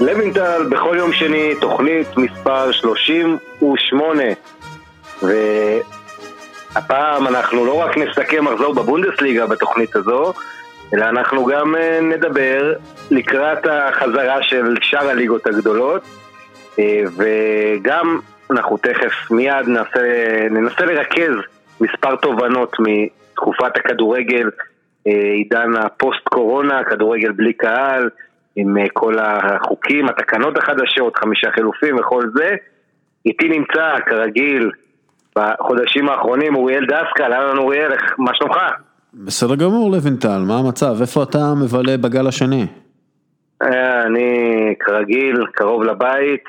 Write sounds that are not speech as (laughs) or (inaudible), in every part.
לוינטל בכל יום שני, תוכנית מספר 38 והפעם אנחנו לא רק נסכם מחזור בבונדסליגה בתוכנית הזו אלא אנחנו גם אה, נדבר לקראת החזרה של שאר הליגות הגדולות. אה, וגם אנחנו תכף מיד ננסה, ננסה לרכז מספר תובנות מתקופת הכדורגל אה, עידן הפוסט קורונה, כדורגל בלי קהל עם אה, כל החוקים, התקנות החדשות, חמישה חילופים וכל זה. איתי נמצא, כרגיל, בחודשים האחרונים, אוריאל דסקל, אהלן אוריאל, מה שלומך? בסדר גמור לוינטל, מה המצב? איפה אתה מבלה בגל השני? אה, אני כרגיל, קרוב לבית,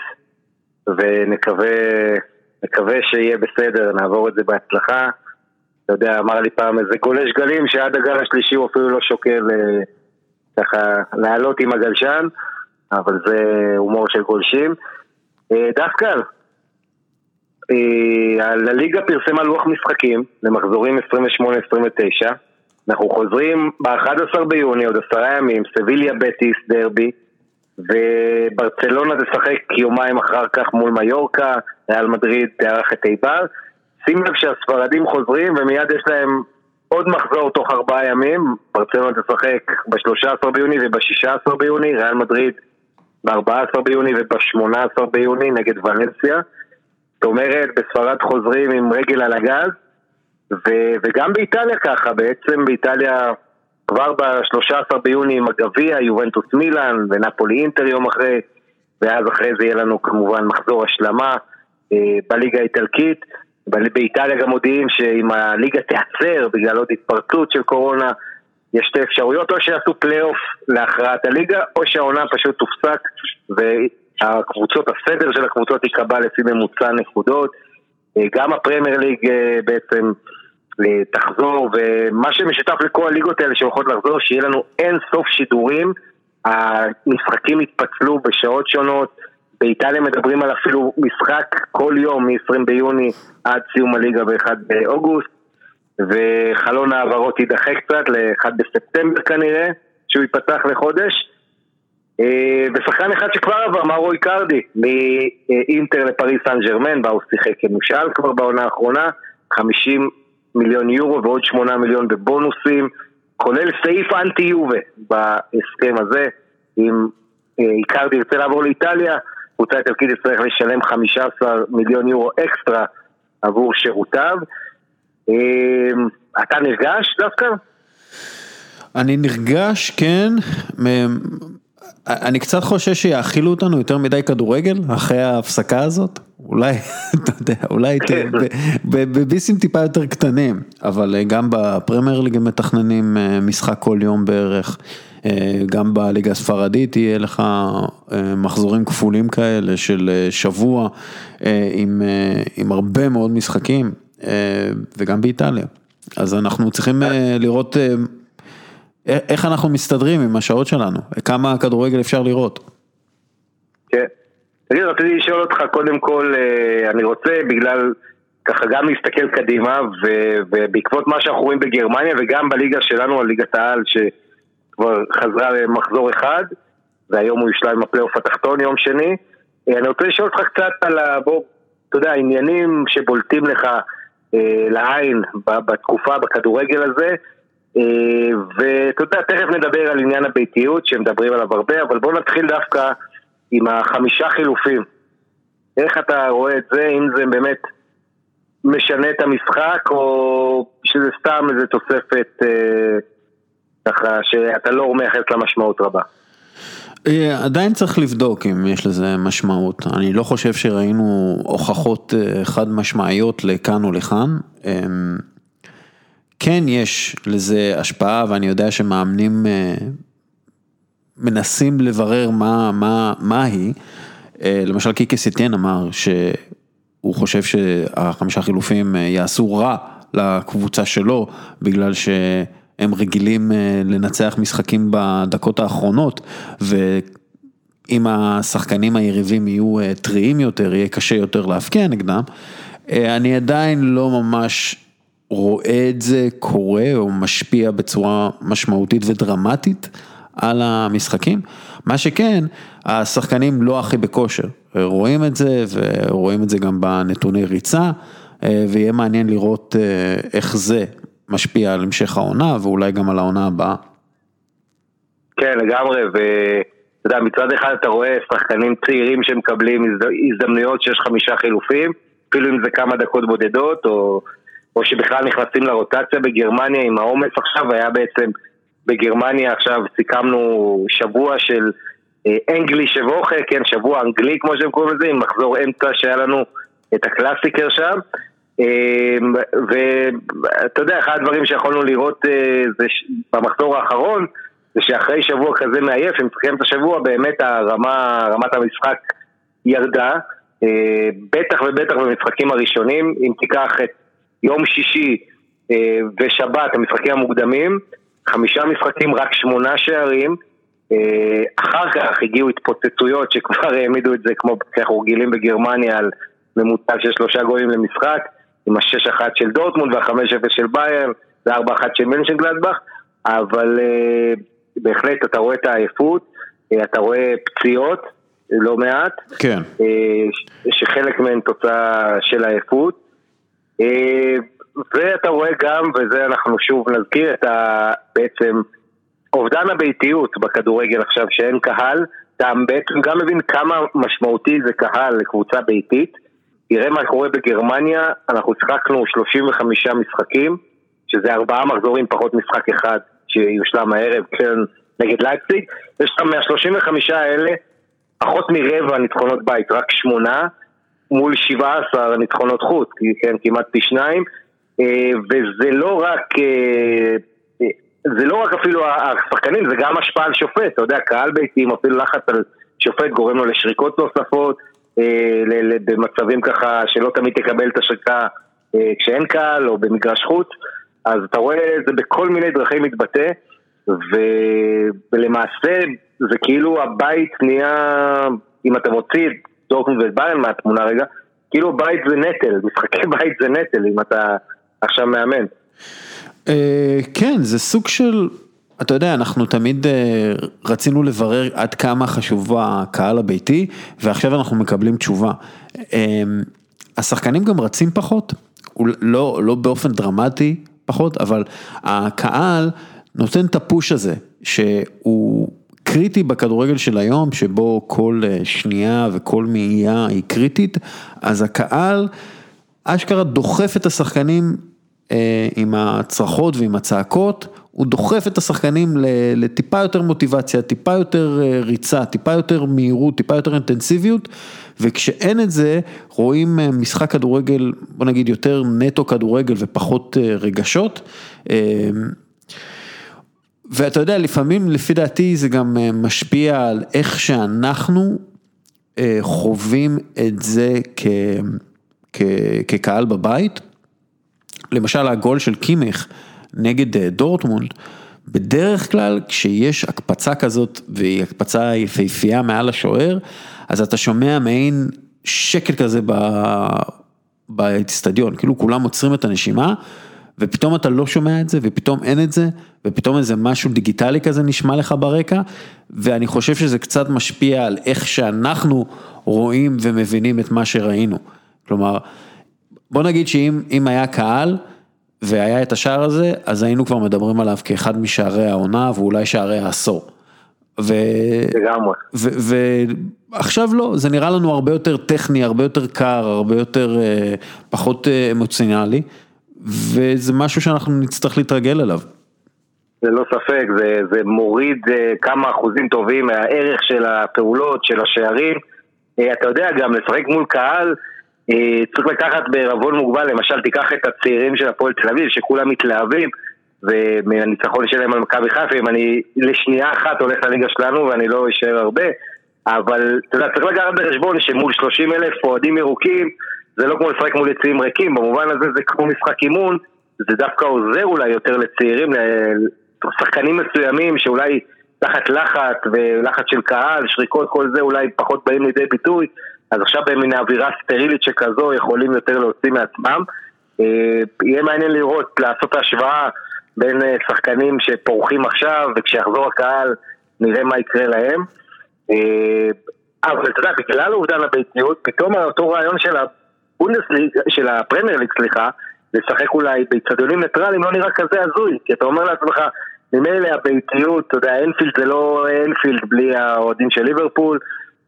ונקווה שיהיה בסדר, נעבור את זה בהצלחה. אתה יודע, אמר לי פעם איזה גולש גלים שעד הגל השלישי הוא אפילו לא שוקל אה, ככה לעלות עם הגלשן, אבל זה הומור של גולשים. אה, דווקא, אה, הליגה פרסמה לוח משחקים למחזורים 28-29. אנחנו חוזרים ב-11 ביוני, עוד עשרה ימים, סביליה בטיס דרבי, וברצלונה תשחק יומיים אחר כך מול מיורקה, ריאל מדריד תארח את איבר. שים לב שהספרדים חוזרים ומיד יש להם עוד מחזור תוך ארבעה ימים, ברצלונה תשחק ב-13 ביוני וב-16 ביוני, ריאל מדריד ב-14 ביוני וב-18 ביוני נגד ולנסיה. זאת אומרת, בספרד חוזרים עם רגל על הגז, ו- וגם באיטליה ככה, בעצם באיטליה כבר ב-13 ביוני עם הגביע, יובנטוס מילאן ונפולי אינטר יום אחרי, ואז אחרי זה יהיה לנו כמובן מחזור השלמה אה, בליגה האיטלקית. באיטליה גם מודיעים שאם הליגה תיעצר בגלל עוד התפרצות של קורונה, יש שתי אפשרויות, או שיעשו פלייאוף להכרעת הליגה, או שהעונה פשוט תופסק והקבוצות, הסדר של הקבוצות ייקבע לפי ממוצע נקודות. אה, גם הפרמייר ליג אה, בעצם אה, תחזור, ומה שמשותף לכל הליגות האלה שהולכות לחזור, שיהיה לנו אין סוף שידורים, המשחקים יתפצלו בשעות שונות. באיטליה מדברים על אפילו משחק כל יום מ-20 ביוני עד סיום הליגה ב-1 באוגוסט וחלון העברות יידחה קצת ל-1 בספטמבר כנראה, שהוא ייפתח לחודש. אה, ושחקן אחד שכבר עבר, מארו איקרדי, מאינטר לפריס סן ג'רמן, בה הוא שיחק כמושאל כבר בעונה האחרונה, 50 מיליון יורו ועוד 8 מיליון בבונוסים, כולל סעיף אנטי יובה בהסכם הזה, אם אה, איקרדי ירצה לעבור לאיטליה קבוצה איטלקית יצטרך לשלם 15 מיליון יורו אקסטרה עבור שירותיו. אמ, אתה נרגש דווקא? אני נרגש, כן. אני קצת חושש שיאכילו אותנו יותר מדי כדורגל אחרי ההפסקה הזאת. אולי, (laughs) אתה יודע, אולי בביסים טיפה יותר קטנים, אבל גם בפרמייר ליג הם מתכננים אה, משחק כל יום בערך. אה, גם בליגה הספרדית יהיה לך אה, מחזורים כפולים כאלה של אה, שבוע עם, עם הרבה מאוד משחקים וגם באיטליה. אז אנחנו צריכים לראות איך אנחנו מסתדרים עם השעות שלנו, כמה כדורגל אפשר לראות. כן. תגיד, רציתי לשאול אותך קודם כל, אני רוצה בגלל ככה גם להסתכל קדימה ובעקבות מה שאנחנו רואים בגרמניה וגם בליגה שלנו, הליגת העל, כבר חזרה למחזור אחד, והיום הוא ישלה עם הפלייאוף התחתון יום שני. אני רוצה לשאול אותך קצת על, בוא, אתה יודע, העניינים שבולטים לך אה, לעין בתקופה, בכדורגל הזה. אה, ואתה יודע, תכף נדבר על עניין הביתיות שמדברים עליו הרבה, אבל בוא נתחיל דווקא עם החמישה חילופים. איך אתה רואה את זה, אם זה באמת משנה את המשחק, או שזה סתם איזה תוספת... אה, ככה שאתה לא מייחס לה משמעות רבה. אה, עדיין צריך לבדוק אם יש לזה משמעות, אני לא חושב שראינו הוכחות אה, חד משמעיות לכאן או לכאן. אמ, כן יש לזה השפעה ואני יודע שמאמנים אה, מנסים לברר מה, מה, מה היא. למשל קיקי סיטיאן אמר שהוא חושב שהחמישה חילופים יעשו רע לקבוצה שלו בגלל ש... הם רגילים אה, לנצח משחקים בדקות האחרונות, ואם השחקנים היריבים יהיו אה, טריים יותר, יהיה קשה יותר להפקיע נגדם. אה, אני עדיין לא ממש רואה את זה קורה או משפיע בצורה משמעותית ודרמטית על המשחקים. מה שכן, השחקנים לא הכי בכושר, רואים את זה ורואים את זה גם בנתוני ריצה, ויהיה מעניין לראות איך זה משפיע על המשך העונה ואולי גם על העונה הבאה. כן, לגמרי, ואתה יודע, מצד אחד אתה רואה שחקנים צעירים שמקבלים הזדמנויות שיש חמישה חילופים, אפילו אם זה כמה דקות בודדות, או, או שבכלל נכנסים לרוטציה בגרמניה עם העומס עכשיו, היה בעצם בגרמניה עכשיו סיכמנו שבוע של אנגלי שבוכה, כן, שבוע אנגלי כמו שהם קוראים לזה, עם מחזור אמצע שהיה לנו את הקלאסיקר שם. אמ, ואתה יודע, אחד הדברים שיכולנו לראות אה, זה במחזור האחרון, זה שאחרי שבוע כזה מעייף, אם תסכם את השבוע, באמת הרמה, רמת המשחק ירדה. אה, בטח ובטח במשחקים הראשונים, אם תיקח את יום שישי אה, ושבת, המשחקים המוקדמים, חמישה משחקים, רק שמונה שערים. אחר כך הגיעו התפוצצויות שכבר העמידו את זה כמו שאנחנו רגילים בגרמניה על ממוצע של שלושה גולים למשחק. עם השש אחת של דורטמונד והחמש אפס של בייר וארבע אחת של מנשן גלדבך, אבל uh, בהחלט אתה רואה את העייפות, uh, אתה רואה פציעות, לא מעט, כן. uh, שחלק מהן תוצאה של עייפות. Uh, ואתה רואה גם, וזה אנחנו שוב נזכיר, את ה, בעצם אובדן הביתיות בכדורגל עכשיו שאין קהל, אתה בעצם גם מבין כמה משמעותי זה קהל לקבוצה ביתית. תראה מה קורה בגרמניה, אנחנו שיחקנו 35 משחקים, שזה ארבעה מחזורים פחות משחק אחד שיושלם הערב, כן, נגד לייפציג. יש לך מה-35 האלה, פחות מרבע ניצחונות בית, רק שמונה, מול 17 ניצחונות חוץ, כן, כמעט פי שניים, אה, וזה לא רק... אה, זה לא רק אפילו השחקנים, זה גם השפעה על שופט, אתה יודע, קהל ביתי מפעיל לחץ על שופט, גורם לו לשריקות נוספות, אה, במצבים ככה שלא תמיד תקבל את השריקה אה, כשאין קהל או במגרש חוץ, אז אתה רואה את זה בכל מיני דרכים מתבטא, ולמעשה זה כאילו הבית נהיה, אם אתה מוציא את דורטמונד ואת מהתמונה רגע, כאילו בית זה נטל, (laughs) משחקי בית זה נטל אם אתה עכשיו מאמן. אה, כן, זה סוג של... אתה יודע, אנחנו תמיד אה, רצינו לברר עד כמה חשוב הקהל הביתי, ועכשיו אנחנו מקבלים תשובה. אמ, השחקנים גם רצים פחות, לא, לא באופן דרמטי פחות, אבל הקהל נותן את הפוש הזה, שהוא קריטי בכדורגל של היום, שבו כל אה, שנייה וכל מאייה היא קריטית, אז הקהל אשכרה דוחף את השחקנים אה, עם הצרחות ועם הצעקות. הוא דוחף את השחקנים לטיפה יותר מוטיבציה, טיפה יותר אה, ריצה, טיפה יותר מהירות, טיפה יותר אינטנסיביות, וכשאין את זה, רואים אה, משחק כדורגל, בוא נגיד יותר נטו כדורגל ופחות אה, רגשות. ואתה יודע, לפעמים לפי דעתי זה גם משפיע על איך שאנחנו חווים את זה כ, כ, כקהל בבית. למשל הגול של קימיך. נגד אה, דורטמונד, בדרך כלל כשיש הקפצה כזאת והיא הקפצה יפהפייה מעל השוער, אז אתה שומע מעין שקט כזה באצטדיון, כאילו כולם עוצרים את הנשימה. ופתאום אתה לא שומע את זה, ופתאום אין את זה, ופתאום איזה משהו דיגיטלי כזה נשמע לך ברקע, ואני חושב שזה קצת משפיע על איך שאנחנו רואים ומבינים את מה שראינו. כלומר, בוא נגיד שאם היה קהל, והיה את השער הזה, אז היינו כבר מדברים עליו כאחד משערי העונה ואולי שערי העשור. ו... לגמרי. ועכשיו לא, זה נראה לנו הרבה יותר טכני, הרבה יותר קר, הרבה יותר, אה, פחות אה, אמוציונלי, וזה משהו שאנחנו נצטרך להתרגל אליו. זה לא ספק, זה, זה מוריד אה, כמה אחוזים טובים מהערך של הפעולות, של השערים. אתה יודע, גם לשחק מול קהל, אה, צריך לקחת בערבון מוגבל, למשל תיקח את הצעירים של הפועל תל אביב, שכולם מתלהבים, ומהניצחון שלהם על מכבי חיפה, אם אני לשנייה אחת הולך לליגה שלנו ואני לא אשאר הרבה, אבל אתה יודע, צריך לקחת בחשבון שמול 30 אלף אוהדים ירוקים, זה לא כמו לשחק מול יציאים ריקים, במובן הזה זה כמו משחק אימון, זה דווקא עוזר אולי יותר לצעירים, לשחקנים מסוימים שאולי תחת לחץ ולחץ של קהל, שריקות, כל זה אולי פחות באים לידי ביטוי. אז עכשיו במין אווירה סטרילית שכזו יכולים יותר להוציא מעצמם. אה, יהיה מעניין לראות, לעשות את ההשוואה בין אה, שחקנים שפורחים עכשיו וכשיחזור הקהל נראה מה יקרה להם. אבל אתה יודע, בגלל אובדן הביתיות, פתאום אותו רעיון של הבונדסליג, של הפרמייר ליג, סליחה, לשחק אולי באיצטדיונים ניטרליים לא נראה כזה הזוי, כי אתה אומר לעצמך, ממילא הביתיות, אתה יודע, אנפילד זה לא אנפילד בלי האוהדים של ליברפול,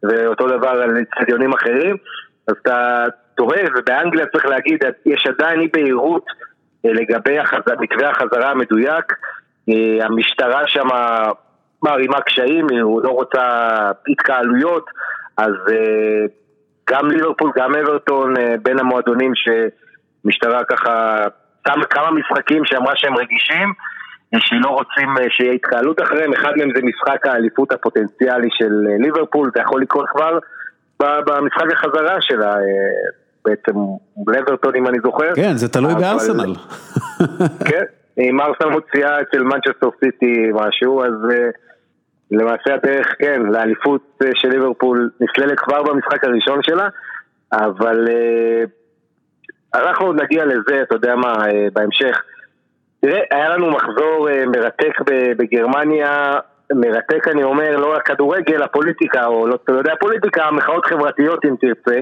ואותו דבר על איצטדיונים אחרים, אז אתה תוהה, ובאנגליה צריך להגיד, יש עדיין אי בהירות אה, לגבי החז... מתווה החזרה המדויק, אה, המשטרה שם מערימה קשיים, היא לא רוצה התקהלויות, אז אה, גם ליברפול, גם אברטון, בין המועדונים שמשטרה ככה כמה משחקים שאמרה שהם רגישים, שהיא לא רוצים שיהיה התקהלות אחריהם, אחד מהם זה משחק האליפות הפוטנציאלי של ליברפול, זה יכול לקרות כבר במשחק החזרה שלה, בעצם לברטון אם אני זוכר. כן, זה תלוי אבל... בארסנל. (laughs) כן, אם ארסנל מוציאה אצל מנצ'סטר סיטי משהו, אז למעשה הדרך, כן, לאליפות של ליברפול נסללת כבר במשחק הראשון שלה, אבל אנחנו עוד נגיע לזה, אתה יודע מה, בהמשך. תראה, היה לנו מחזור uh, מרתק בגרמניה, מרתק אני אומר, לא רק כדורגל, הפוליטיקה, או לא, יודע, הפוליטיקה, מחאות חברתיות אם תרצה.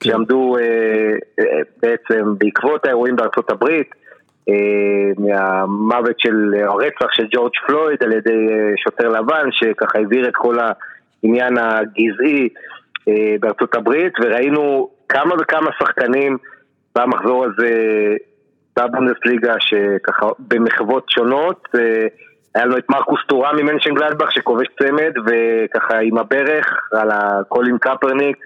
כן. שעמדו אה, אה, בעצם בעקבות האירועים בארצות הברית, אה, מהמוות של הרצח של ג'ורג' פלויד על ידי אה, שוטר לבן, שככה העביר את כל העניין הגזעי אה, בארצות הברית, וראינו כמה וכמה שחקנים במחזור הזה בבונדסליגה, שככה במחוות שונות. היה לנו את מרקוס טורם ממנשן גלדבך שכובש צמד וככה עם הברך על הקולין קפרניק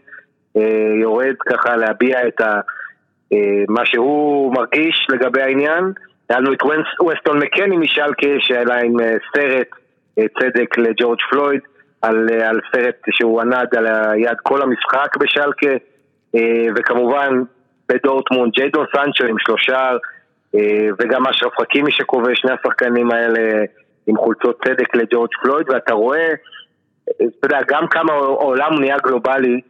אה, יורד ככה להביע את ה, אה, מה שהוא מרגיש לגבי העניין. היה לנו את ווסטון מקני משלקה שהיה עם אה, סרט צדק לג'ורג' פלויד על, על סרט שהוא ענד על היד כל המשחק בשלקה וכמובן בדורטמונד ג'יידון סנצ'ו עם שלושה וגם אשרף חכימי שכובש שני השחקנים האלה עם חולצות צדק לג'ורג' פלויד ואתה רואה, אתה יודע, גם כמה העולם נהיה גלובלי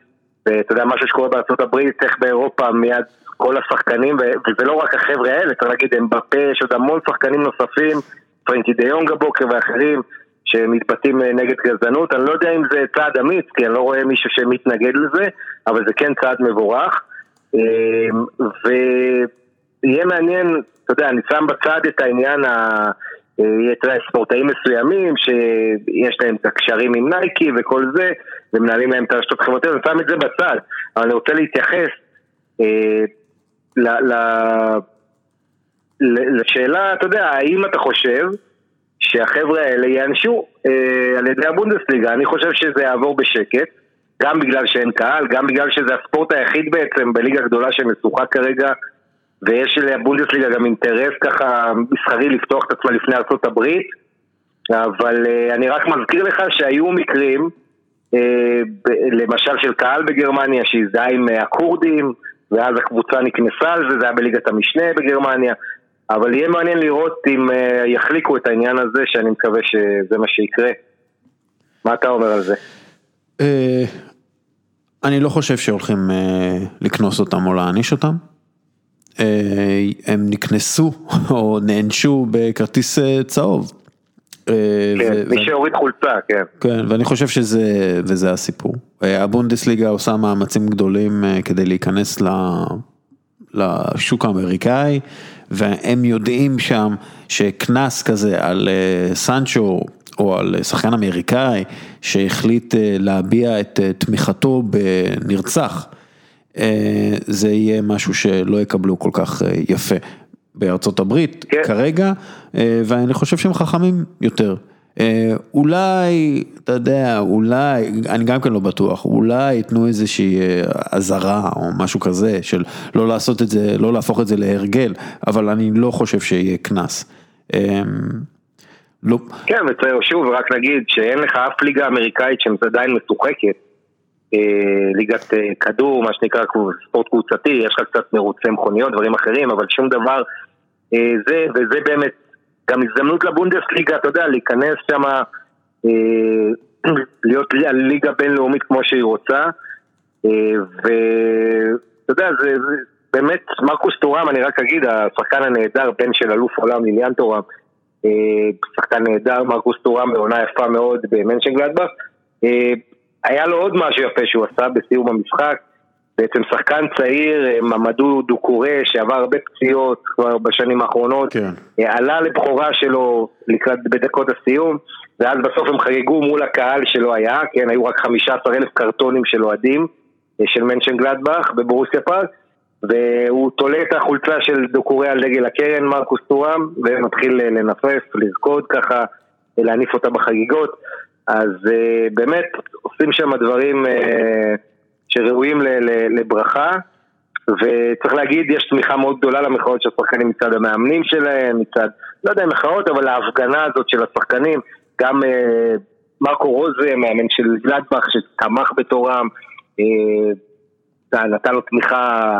ואתה יודע, משהו שקורה בארצות הברית, איך באירופה מיד כל השחקנים, וזה לא רק החבר'ה האלה, צריך להגיד, הם בפה, יש עוד המון שחקנים נוספים, פרנקי דיונג הבוקר ואחרים, שמתבטאים אה, נגד גזענות. אני לא יודע אם זה צעד אמיץ, כי אני לא רואה מישהו שמתנגד לזה, אבל זה כן צעד מבורך. אמ, ויהיה מעניין, אתה יודע, אני שם בצד את העניין ה... אתה יודע, ספורטאים מסוימים שיש להם את הקשרים עם נייקי וכל זה, ומנהלים להם את הרשתות החברתיות, אני שם את זה בצד, אבל אני רוצה להתייחס אה, ל, ל, ל, לשאלה, אתה יודע, האם אתה חושב שהחבר'ה האלה ייענשו אה, על ידי הבונדסליגה? אני חושב שזה יעבור בשקט, גם בגלל שאין קהל, גם בגלל שזה הספורט היחיד בעצם בליגה גדולה שמשוחק כרגע ויש לבונדסליגה גם אינטרס ככה מסחרי לפתוח את עצמה לפני הברית אבל uh, אני רק מזכיר לך שהיו מקרים ב- למשל של קהל בגרמניה שהזדהה עם uh, הכורדים ואז הקבוצה נקנסה על זה, זה היה בליגת המשנה בגרמניה אבל יהיה מעניין לראות אם יחליקו את העניין הזה שאני מקווה שזה מה שיקרה מה אתה אומר על זה? אני לא חושב שהולכים לקנוס אותם או להעניש אותם אה, הם נקנסו (laughs) או נענשו בכרטיס אה, צהוב. אה, כן, מי שהוריד חולצה, כן. כן, ואני חושב שזה, וזה הסיפור. הבונדסליגה עושה מאמצים גדולים כדי להיכנס לשוק האמריקאי, והם יודעים שם שקנס כזה על סנצ'ו או על שחקן אמריקאי שהחליט להביע את תמיכתו בנרצח. אה, זה יהיה משהו שלא יקבלו כל כך אה, יפה בארצות הברית כן. כרגע, אה, ואני חושב שהם חכמים יותר. אולי, אתה יודע, אולי, אני גם כן לא בטוח, אולי ייתנו איזושהי אזהרה או משהו כזה של לא לעשות את זה, לא להפוך את זה להרגל, אבל אני לא חושב שיהיה קנס. לא. כן, ושוב, רק נגיד שאין לך אף ליגה אמריקאית שעדיין משוחקת. אה, ליגת אה, כדור, מה שנקרא ספורט קבוצתי, יש לך קצת מרוצי מכוניות, דברים אחרים, אבל שום דבר אה, זה, וזה באמת גם הזדמנות לבונדסליגה, אתה יודע, להיכנס שם, (clears throat) להיות ליגה בינלאומית כמו שהיא רוצה, ואתה יודע, זה, זה באמת, מרקוס טורם, אני רק אגיד, השחקן הנהדר, בן של אלוף עולם ליליאן טורם, שחקן נהדר, מרקוס טורם בעונה יפה מאוד במנשן גלדבך. היה לו עוד משהו יפה שהוא עשה בסיום המשחק, בעצם שחקן צעיר, אה, ממדו דוקורה, שעבר הרבה פציעות כבר בשנים האחרונות, כן. אה, עלה לבכורה שלו לקראת בדקות הסיום, ואז בסוף הם חגגו מול הקהל שלא היה, כן, היו רק 15 אלף קרטונים של אוהדים, אה, של מנשן גלדבך בבורוסיה פארק, והוא תולה את החולצה של דוקורי על דגל הקרן, מרקוס טורם, ומתחיל לנפף, לרקוד ככה, להניף אותה בחגיגות. אז באמת עושים שם דברים uh, שראויים לברכה, וצריך להגיד, יש תמיכה מאוד גדולה למחאות של השחקנים מצד המאמנים שלהם, מצד, לא יודע אם מחאות, אבל ההפגנה הזאת של השחקנים, גם uh, מרקו רוזה, מאמן של גלדבך, שתמך בתורם, uh, נתן לו תמיכה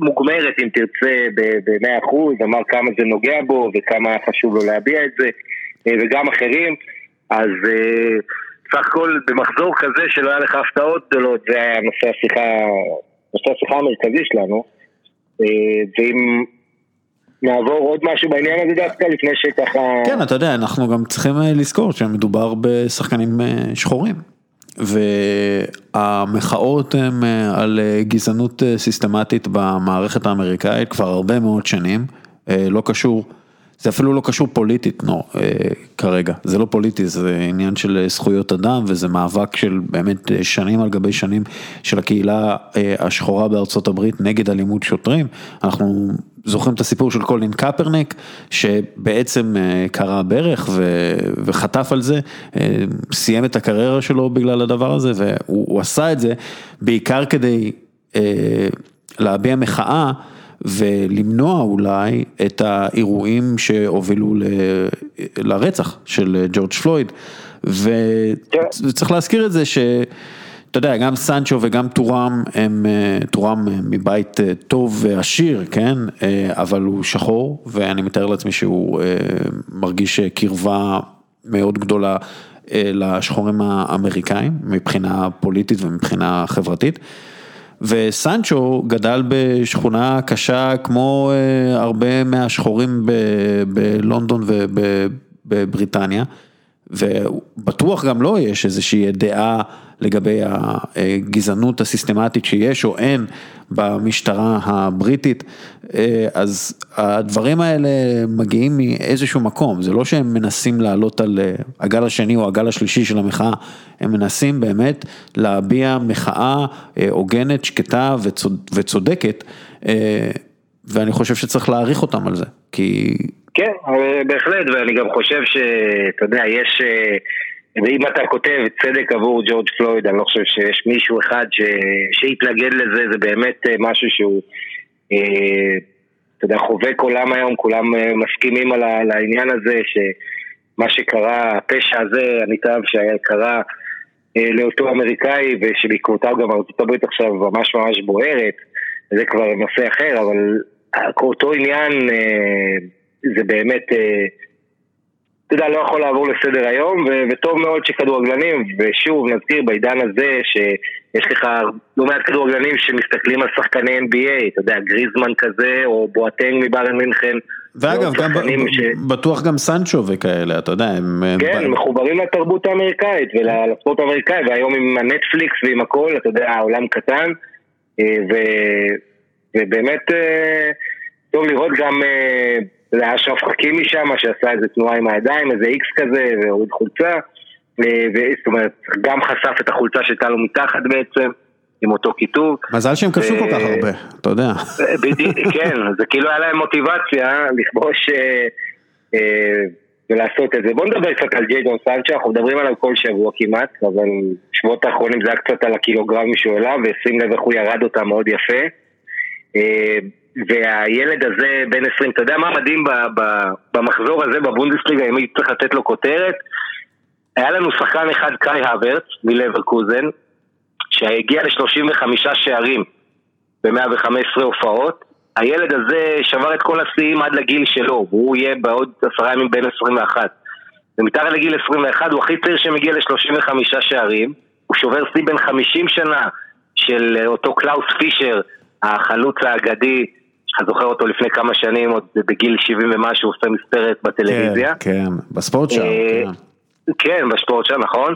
מוגמרת אם תרצה ב-100%, אמר כמה זה נוגע בו וכמה חשוב לו להביע את זה, וגם אחרים. אז uh, סך הכל במחזור כזה שלא היה לך הפתעות גדולות, זה היה נושא השיחה, נושא השיחה המרכזי שלנו. Uh, ואם נעבור עוד משהו בעניין הזה דווקא לפני שככה... כן, אתה יודע, אנחנו גם צריכים אה, לזכור שמדובר בשחקנים שחורים. והמחאות הן על גזענות סיסטמטית במערכת האמריקאית כבר הרבה מאוד שנים, לא קשור. זה אפילו לא קשור פוליטית נו, אה, כרגע, זה לא פוליטי, זה עניין של זכויות אדם וזה מאבק של באמת אה, שנים על גבי שנים של הקהילה אה, השחורה בארצות הברית נגד אלימות שוטרים. אנחנו זוכרים את הסיפור של קולין קפרניק, שבעצם קרע ברך וחטף על זה, סיים את הקריירה שלו בגלל הדבר הזה והוא עשה את זה בעיקר כדי להביע מחאה. ולמנוע אולי את האירועים שהובילו ל... לרצח של ג'ורג' פלויד. וצריך להזכיר את זה ש... אתה יודע, גם סנצ'ו וגם טורם הם, טורם מבית טוב ועשיר, כן? אבל הוא שחור, ואני מתאר לעצמי שהוא מרגיש קרבה מאוד גדולה לשחורים האמריקאים, מבחינה פוליטית ומבחינה חברתית. וסנצ'ו גדל בשכונה קשה כמו אה, הרבה מהשחורים בלונדון ובבריטניה, ובטוח גם לו לא יש איזושהי דעה לגבי הגזענות הסיסטמטית שיש או אין במשטרה הבריטית, אה, אז הדברים האלה מגיעים מאיזשהו מקום, זה לא שהם מנסים לעלות על אה, הגל השני או הגל השלישי של המחאה, הם מנסים באמת להביע מחאה אה, הוגנת, שקטה וצודקת, ואני חושב שצריך להעריך אותם על זה, כי... כן, בהחלט, ואני גם חושב שאתה יודע, יש... ואם אתה כותב צדק עבור ג'ורג' פלויד, אני לא חושב שיש מישהו אחד ש... שיתנגד לזה, זה באמת אה, משהו שהוא, אה, אתה יודע, חובק עולם היום, כולם אה, מסכימים על, העניין הזה, שמה שקרה, הפשע הזה, הנתעב שקרה אה, לאותו אמריקאי, ושבעקבותיו גם הברית עכשיו ממש ממש בוערת, זה כבר נושא אחר, אבל אותו עניין אה, זה באמת... אה, אתה יודע, לא יכול לעבור לסדר היום, וטוב מאוד שכדורגלנים, ושוב נזכיר בעידן הזה שיש לך לא מעט כדורגלנים שמסתכלים על שחקני NBA, אתה יודע, גריזמן כזה, או בואטנג מבארן מינכן. ואגב, גם ש... בטוח גם סנצ'ו וכאלה, אתה יודע, הם... כן, הם מחוברים לתרבות האמריקאית ולספורט האמריקאי, והיום עם הנטפליקס ועם הכל, אתה יודע, העולם קטן, אה, ו... ובאמת אה, טוב לראות גם... אה, זה היה אשרף חכימי שם, שעשה איזה תנועה עם הידיים, איזה איקס כזה, והוריד חולצה. זאת אומרת, גם חשף את החולצה שהייתה לו מתחת בעצם, עם אותו כיתוב. מזל שהם כבשו כל כך הרבה, אתה יודע. (laughs) כן, זה כאילו היה להם מוטיבציה לכבוש אה, אה, ולעשות את זה. בואו נדבר קצת על ג'יידון סנצ'ה, אנחנו מדברים עליו כל שבוע כמעט, אבל שבועות האחרונים זה היה קצת על הקילוגרמים שהוא העלה, ושים לב איך הוא ירד אותה מאוד יפה. והילד הזה בן 20, אתה יודע מה מדהים במחזור הזה בבונדסליגה, אם הייתי צריך לתת לו כותרת? היה לנו שחקן אחד, קאי הוורץ, מלברקוזן, שהגיע ל-35 שערים ב-115 הופעות. הילד הזה שבר את כל השיאים עד לגיל שלו, והוא יהיה בעוד עשרה ימים בן 21. ומתחת לגיל 21 הוא הכי צעיר שמגיע ל-35 שערים, הוא שובר שיא בן 50 שנה של אותו קלאוס פישר, החלוץ האגדי אתה זוכר אותו לפני כמה שנים, עוד בגיל 70 ומשהו, עושה מספרות בטלוויזיה. כן, כן, בספורט שם, אה, כן. כן, בספורט שם, נכון.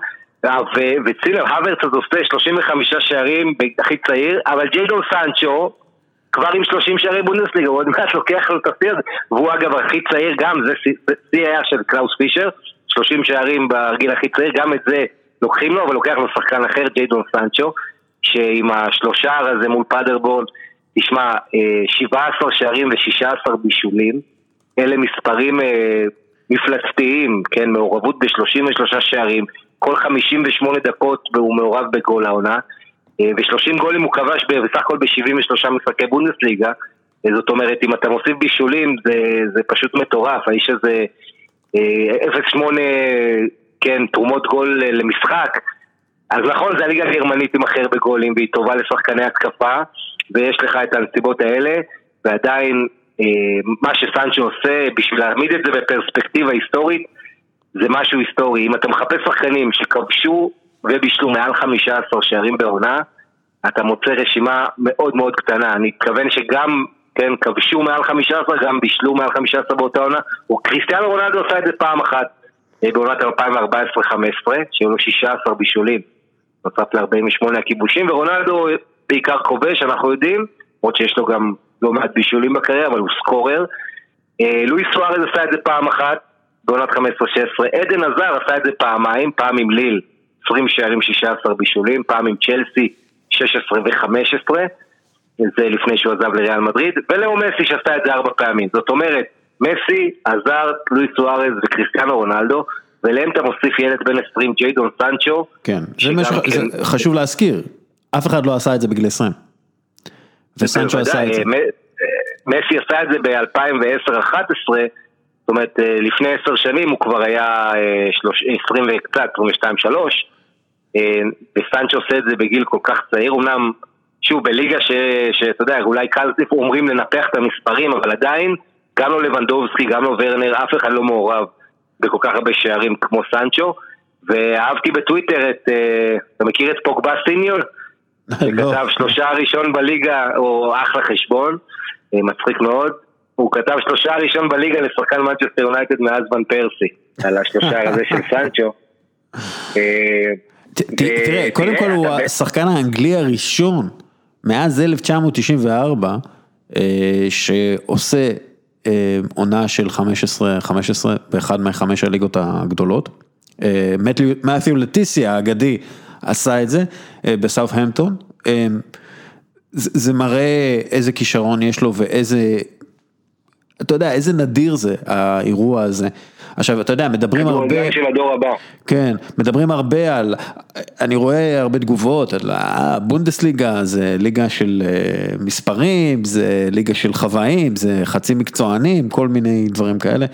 וצילר הוורץ אז עושה 35 שערים הכי צעיר, אבל ג'יידון סנצ'ו כבר עם 30 שערי בונדסליגה, הוא עוד מעט לוקח לו את השיא הזה, והוא אגב הכי צעיר גם, זה שיא היה של קלאוס פישר, 30 שערים ברגיל הכי צעיר, גם את זה לוקחים לו, אבל לוקח לו שחקן אחר, ג'יידון סנצ'ו, שעם השלושה הזה מול פאדרבורן, תשמע, 17 אה, שערים ו-16 בישולים, אלה מספרים אה, מפלצתיים, כן, מעורבות ב-33 שערים, כל 58 דקות והוא מעורב בגול העונה, אה, ו-30 גולים הוא כבש בסך הכל ב-73 משחקי בונדסליגה, זאת אומרת, אם אתה מוסיף בישולים זה, זה פשוט מטורף, האיש הזה 0.8, כן, תרומות גול למשחק, אז נכון, זה הליגה הגרמנית עם הכי הרבה גולים והיא טובה לשחקני התקפה ויש לך את הנסיבות האלה ועדיין אה, מה שסנצ'ו עושה בשביל להעמיד את זה בפרספקטיבה היסטורית זה משהו היסטורי. אם אתה מחפש שחקנים שכבשו ובישלו מעל 15 שערים בעונה אתה מוצא רשימה מאוד מאוד קטנה. אני מתכוון שגם, כן, כבשו מעל 15, גם בישלו מעל 15 באותה עונה. קריסטיאנו רונלדו עשה את זה פעם אחת אה, בעונת 2014-2015, שהיו לו 16 בישולים. נוסף ל-48 הכיבושים, ורונלדו בעיקר כובש, אנחנו יודעים, למרות שיש לו גם לא מעט בישולים בקריירה, אבל הוא סקורר. אה, לואי סוארז עשה את זה פעם אחת, בעונת 15-16, עדן עזר עשה את זה פעמיים, פעם עם ליל, 20 שערים 16 בישולים, פעם עם צ'לסי, 16 ו-15, זה לפני שהוא עזב לריאל מדריד, ולאו מסי שעשה את זה ארבע פעמים. זאת אומרת, מסי, עזר, לואי סוארז וקריסטיאנו רונלדו, ולהם אתה מוסיף ילד בן 20, ג'יידון סנצ'ו. כן, זה שחשוב כן... להזכיר, אף אחד לא עשה את זה בגיל 20. וסנצ'ו עשה את זה. אה, מסי עשה את זה ב-2010-2011, זאת אומרת אה, לפני 10 שנים הוא כבר היה 20 אה, וקצת, 22-3, וסנצ'ו עושה את זה בגיל כל כך צעיר, אמנם, שוב, בליגה שאתה יודע, אולי קל אומרים לנפח את המספרים, אבל עדיין, גם לא לבנדובסקי, גם לא ורנר, אף אחד לא מעורב. בכל כך הרבה שערים כמו סנצ'ו, ואהבתי בטוויטר את, אה, אתה מכיר את פוגבה סיניור? לא. שכתב שלושה ראשון בליגה, או אחלה חשבון, אה, מצחיק מאוד. הוא כתב שלושה ראשון בליגה לשחקן מנצ'סטר יונייטד מאז ון פרסי, על השלושה (laughs) הזה של סנצ'ו. אה, תראה, קודם כל הוא השחקן האנגלי הראשון מאז 1994 שעושה אה, עונה של 15, 15 באחד מהחמש הליגות הגדולות. אה, מת'יו לטיסיה האגדי עשה את זה אה, בסאוף-המפטון. זה מראה איזה כישרון יש לו ואיזה, אתה יודע, איזה נדיר זה האירוע הזה. עכשיו, אתה יודע, מדברים הרבה... של הדור הבא. כן, מדברים הרבה על... אני רואה הרבה תגובות על הבונדסליגה, זה ליגה של אה, מספרים, זה ליגה של חוואים, זה חצי מקצוענים, כל מיני דברים כאלה.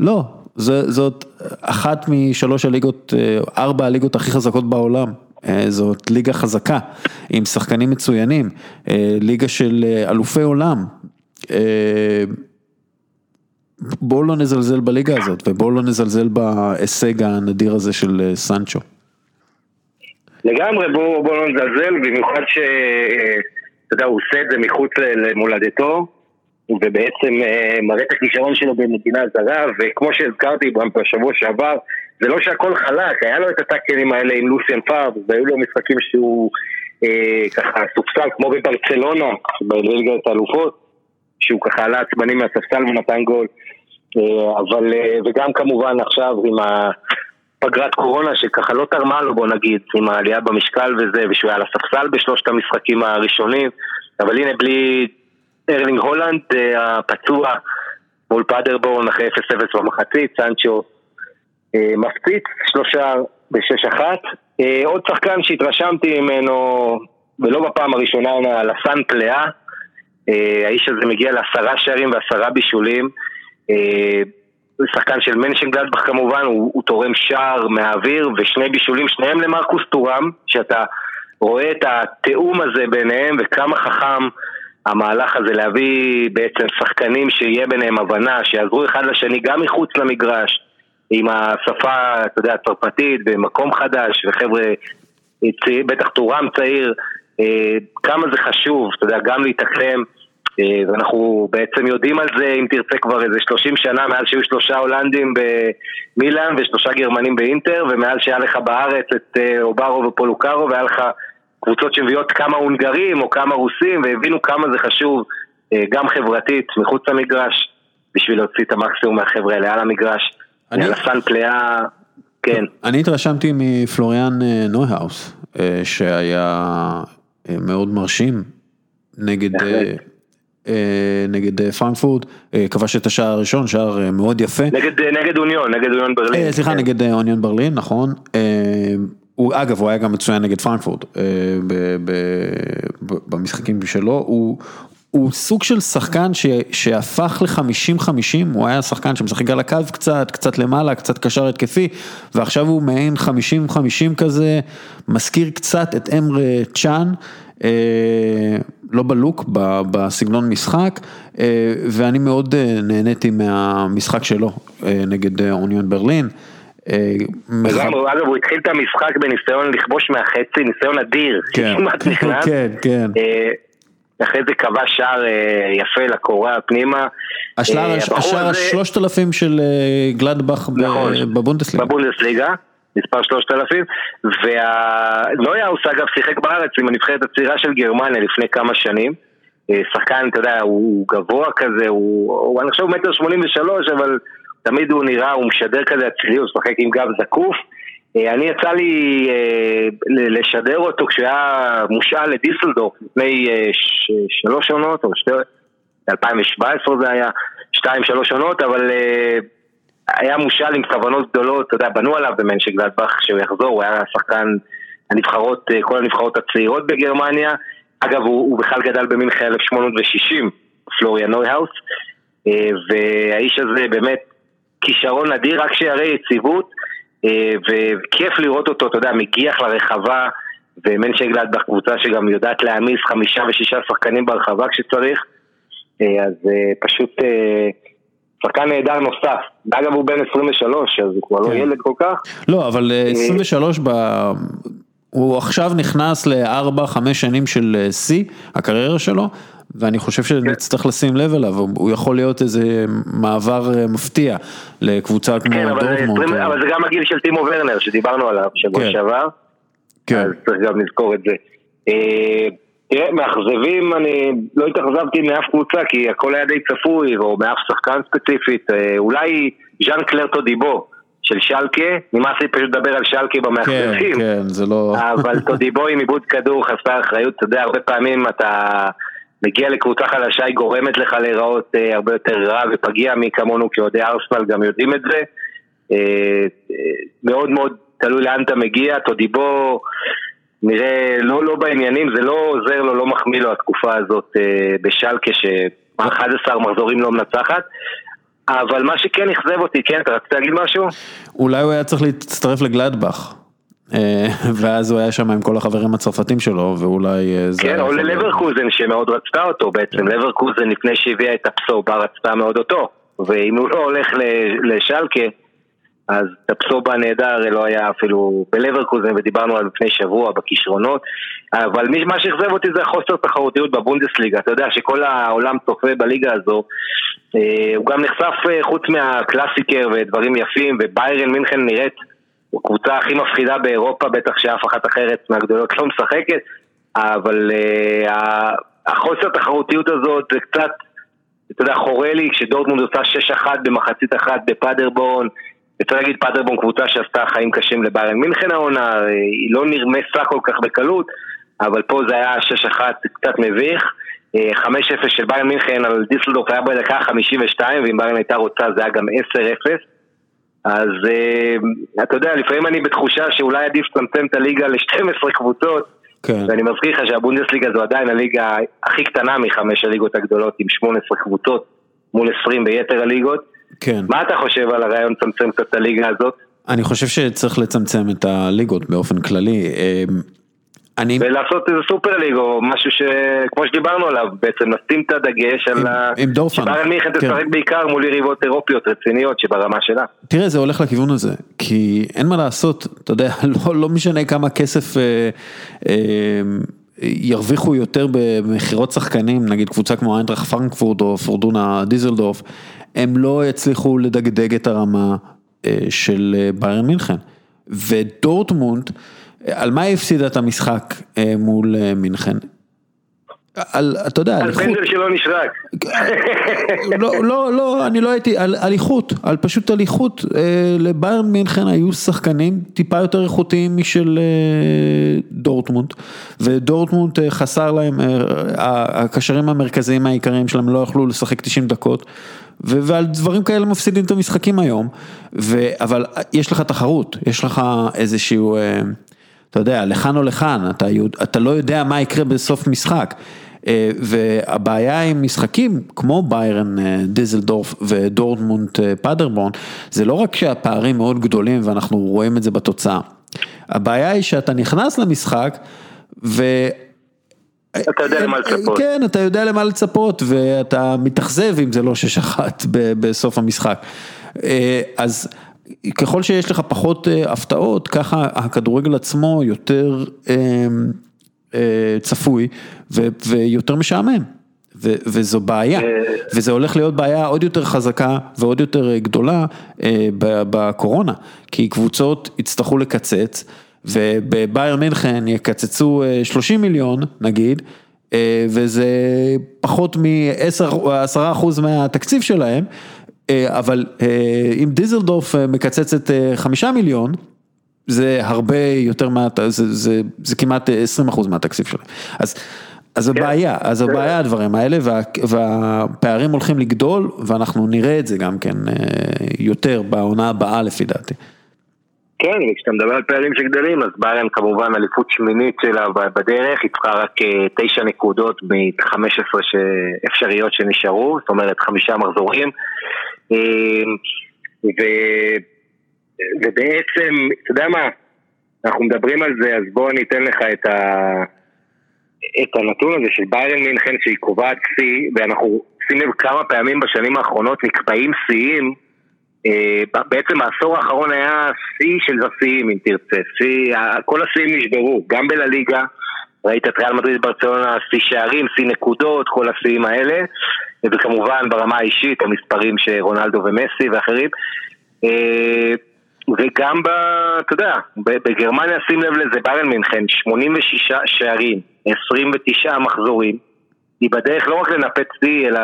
לא, זה, זאת אחת משלוש הליגות, אה, ארבע הליגות הכי חזקות בעולם. אה, זאת ליגה חזקה, עם שחקנים מצוינים, ליגה של אלופי עולם. בואו לא נזלזל בליגה הזאת, ובואו לא נזלזל בהישג הנדיר הזה של אה, סנצ'ו. לגמרי, בואו בוא לא נזלזל, במיוחד שאתה יודע, הוא עושה את זה מחוץ למולדתו, ובעצם אה, מראה את הכישרון שלו במדינה זרה, וכמו שהזכרתי בשבוע שעבר, זה לא שהכל חלק, היה לו את הטאקלים האלה עם לוסיאן פארב, והיו לו משחקים שהוא אה, ככה סופסל, כמו בברצלונה, בליגת האלופות, שהוא ככה עלה עצבני מהספסל ונתן גול. אה, אבל, אה, וגם כמובן עכשיו עם הפגרת קורונה שככה לא תרמה לו בוא נגיד, עם העלייה במשקל וזה, ושהוא היה על הספסל בשלושת המשחקים הראשונים, אבל הנה בלי ארלינג הולנד אה, הפצוע מול פאדרבורן אחרי 0-0 במחצית, סנצ'ו מפציץ, שלושה ב-6-1. עוד שחקן שהתרשמתי ממנו, ולא בפעם הראשונה, על הסן פלאה, האיש הזה מגיע לעשרה שערים ועשרה בישולים. אה, שחקן של מנשנגלדבך כמובן, הוא, הוא תורם שער מהאוויר ושני בישולים, שניהם למרקוס טורם, שאתה רואה את התיאום הזה ביניהם וכמה חכם המהלך הזה להביא בעצם שחקנים שיהיה ביניהם הבנה, שיעזרו אחד לשני גם מחוץ למגרש, עם השפה, אתה יודע, הצרפתית, במקום חדש, וחבר'ה, בטח טורם צעיר, אה, כמה זה חשוב, אתה יודע, גם להתאקלם ואנחנו בעצם יודעים על זה, אם תרצה, כבר איזה 30 שנה, מאז שהיו שלושה הולנדים במילאן ושלושה גרמנים באינטר, ומאז שהיה לך בארץ את אוברו ופולוקרו, והיה לך קבוצות שמביאות כמה הונגרים או כמה רוסים, והבינו כמה זה חשוב, גם חברתית, מחוץ למגרש, בשביל להוציא את המקסימום מהחבר'ה האלה על המגרש. אני... אלסן פלאה, כן. אני התרשמתי מפלוריאן נויהאוס, שהיה מאוד מרשים נגד... נגד פרנקפורט, כבש את השער הראשון, שער מאוד יפה. נגד, נגד אוניון, נגד אוניון ברלין. סליחה, כן. נגד אוניון ברלין, נכון. הוא, אגב, הוא היה גם מצוין נגד פרנקפורט במשחקים שלו, הוא, הוא סוג של שחקן ש, שהפך ל-50-50, הוא היה שחקן שמשחק על הקו קצת, קצת למעלה, קצת קשר התקפי, ועכשיו הוא מעין 50-50 כזה, מזכיר קצת את אמרה צ'אן, אה, לא בלוק, בסגנון משחק, אה, ואני מאוד אה, נהניתי מהמשחק שלו אה, נגד אה, אוניון ברלין. אגב, הוא התחיל את המשחק בניסיון לכבוש מהחצי, ניסיון אדיר, כן, (laughs) כן, כן. אחרי זה קבע שער יפה לקורה פנימה. השער השלושת אלפים של גלדבך נכון, בבונדסליגה. בבונדסליגה, מספר שלושת אלפים, ונויאוס אגב שיחק בארץ עם הנבחרת הצעירה של גרמניה לפני כמה שנים. שחקן, אתה יודע, הוא גבוה כזה, הוא, אני חושב מטר שמונים ושלוש, אבל תמיד הוא נראה, הוא משדר כזה אציליות, הוא משחק עם גב זקוף. אני יצא לי לשדר אותו כשהוא היה מושאל לדיסלדורף לפני שלוש עונות, או שתי... 2017 זה היה, שתיים שלוש עונות, אבל היה מושאל עם כוונות גדולות, אתה יודע, בנו עליו במנשק גלדבך שהוא יחזור, הוא היה שחקן הנבחרות, כל הנבחרות הצעירות בגרמניה. אגב, הוא, הוא בכלל גדל במינכה 1860, פלוריאן נויהאוס, והאיש הזה באמת כישרון אדיר, רק שיראה יציבות, וכיף לראות אותו, אתה יודע, מגיח לרחבה, ומנשק גלדבך קבוצה שגם יודעת להעמיס חמישה ושישה שחקנים ברחבה כשצריך, אז פשוט... שחקן נהדר נוסף, אגב הוא בן 23 אז הוא כבר לא כן. ילד כל כך. לא אבל 23 ב... הוא עכשיו נכנס לארבע חמש שנים של שיא הקריירה שלו ואני חושב שנצטרך לשים לב אליו, הוא יכול להיות איזה מעבר מפתיע לקבוצה כמו דורטמונד. כן, אבל זה גם הגיל של טימו ורנר שדיברנו עליו שבוע כן. שעבר, אז צריך גם לזכור את זה. תראה, מאכזבים, אני לא התאכזבתי מאף קבוצה כי הכל היה די צפוי, או מאף שחקן ספציפית, אולי ז'אן קלר טודיבו של שלקה, נמאס לי פשוט לדבר על שלקה במאכזבים, כן, כן, זה לא... אבל (laughs) טודיבו עם עיבוד כדור חסר אחריות, אתה יודע, הרבה פעמים אתה מגיע לקבוצה חדשה, היא גורמת לך להיראות הרבה יותר רע ופגיע מי כמונו כאוהדי ארסנל גם יודעים את זה, מאוד מאוד תלוי לאן אתה מגיע, טודיבו... נראה לא, לא בעניינים, זה לא עוזר לו, לא מחמיא לו התקופה הזאת אה, בשלקה ש-11 מחזורים לא מנצחת. אבל מה שכן אכזב אותי, כן, אתה רצית להגיד משהו? אולי הוא היה צריך להצטרף לגלדבך. אה, ואז הוא היה שם עם כל החברים הצרפתים שלו, ואולי אה, זה... כן, או ללברקוזן שמאוד רצתה אותו. בעצם, כן. לברקוזן לפני שהביאה את הפסובה רצתה מאוד אותו, ואם הוא לא הולך לשלקה... אז טפסובה נהדר לא היה אפילו בלברקוזן ודיברנו עליו לפני שבוע בכישרונות. אבל מה שאכזב אותי זה החוסר תחרותיות בבונדסליגה. אתה יודע שכל העולם צופה בליגה הזו אה, הוא גם נחשף חוץ מהקלאסיקר ודברים יפים וביירן מינכן נראית הקבוצה הכי מפחידה באירופה בטח שאף אחת אחרת מהגדולות לא משחקת אבל אה, החוסר תחרותיות הזאת זה קצת אתה יודע חורה לי כשדורטמונד עושה 6-1 במחצית אחת בפאדרבורן צריך להגיד פאדרבון קבוצה שעשתה חיים קשים לביירן מינכן העונה, היא לא נרמסה כל כך בקלות, אבל פה זה היה 6-1 קצת מביך. 5-0 אה, של ביירן מינכן על דיסלדורף היה בדקה 52 ואם ביירן הייתה רוצה זה היה גם 10-0 אז uh, אתה יודע, לפעמים אני בתחושה שאולי עדיף לצמצם את הליגה ל-12 קבוצות כן. ואני מזכיר לך שהבונדסליגה זו עדיין הליגה הכי קטנה מחמש הליגות הגדולות עם 18 קבוצות מול 20 ביתר הליגות כן. מה אתה חושב על הרעיון לצמצם קצת את הליגה הזאת? אני חושב שצריך לצמצם את הליגות באופן כללי. אני... ולעשות איזה סופר ליג או משהו שכמו שדיברנו עליו בעצם נשים את הדגש על ה... עם דורפן. שבארן מיכן כן. תשחק בעיקר מול יריבות אירופיות רציניות שברמה שלה. תראה זה הולך לכיוון הזה כי אין מה לעשות אתה יודע (laughs) לא, לא משנה כמה כסף אה, אה, ירוויחו יותר במכירות שחקנים, נגיד קבוצה כמו איינטראך פרנקפורט או פורדונה דיזלדורף, הם לא יצליחו לדגדג את הרמה של ביירן מינכן. ודורטמונד, על מה היא הפסידה את המשחק מול מינכן? על, אתה יודע, על איכות. על פנדל שלא נשרק. לא, לא, לא, אני לא הייתי, על, על איכות, על פשוט על איכות. אה, לביירן מינכן היו שחקנים טיפה יותר איכותיים משל אה, דורטמונד, ודורטמונד אה, חסר להם, אה, הקשרים המרכזיים העיקריים שלהם לא יכלו לשחק 90 דקות. ועל דברים כאלה מפסידים את המשחקים היום, ו, אבל יש לך תחרות, יש לך איזשהו, אה, אתה יודע, לכאן או לכאן, אתה, אתה לא יודע מה יקרה בסוף משחק. אה, והבעיה עם משחקים כמו ביירן אה, דיזלדורף ודורטמונט אה, פאדרבורן, זה לא רק שהפערים מאוד גדולים ואנחנו רואים את זה בתוצאה. הבעיה היא שאתה נכנס למשחק ו... אתה יודע למה לצפות. כן, אתה יודע למה לצפות ואתה מתאכזב אם זה לא שש אחת בסוף המשחק. אז ככל שיש לך פחות הפתעות, ככה הכדורגל עצמו יותר אה, צפוי ויותר משעמם. ו- וזו בעיה, אה, וזה הולך להיות בעיה עוד יותר חזקה ועוד יותר גדולה אה, בקורונה, כי קבוצות יצטרכו לקצץ, ובבייר מינכן יקצצו 30 מיליון נגיד, וזה פחות מ-10% מהתקציב שלהם, אבל אם דיזלדורף מקצצת 5 מיליון, זה הרבה יותר מה... זה, זה, זה כמעט 20% מהתקציב שלהם. אז, אז כן. בעיה, אז זו בעיה הדברים האלה, וה, והפערים הולכים לגדול, ואנחנו נראה את זה גם כן אה, יותר בעונה הבאה לפי דעתי. כן, כשאתה מדבר על פערים שגדלים, אז ביירן כמובן אליפות שמינית שלה בדרך, היא צריכה רק אה, תשע נקודות מ-15 אפשריות שנשארו, זאת אומרת חמישה מחזורים. אה, ו... ובעצם, אתה יודע מה, אנחנו מדברים על זה, אז בוא אני אתן לך את, ה... את הנתון הזה של ביירן מינכן שהיא קובעת שיא, ואנחנו, שים לב כמה פעמים בשנים האחרונות נקבעים שיאים, אה, בעצם העשור האחרון היה שיא של השיאים אם תרצה, שיא, כל השיאים נשברו, גם בלליגה, ראית את ריאל מדריד ברצלונה, שיא שערים, שיא נקודות, כל השיאים האלה, וכמובן ברמה האישית המספרים של רונלדו ומסי ואחרים. אה, וגם ב... אתה יודע, בגרמניה שים לב לזה, ביירן מינכן, 86 שערים, 29 מחזורים, היא בדרך לא רק לנפץ שיא, אלא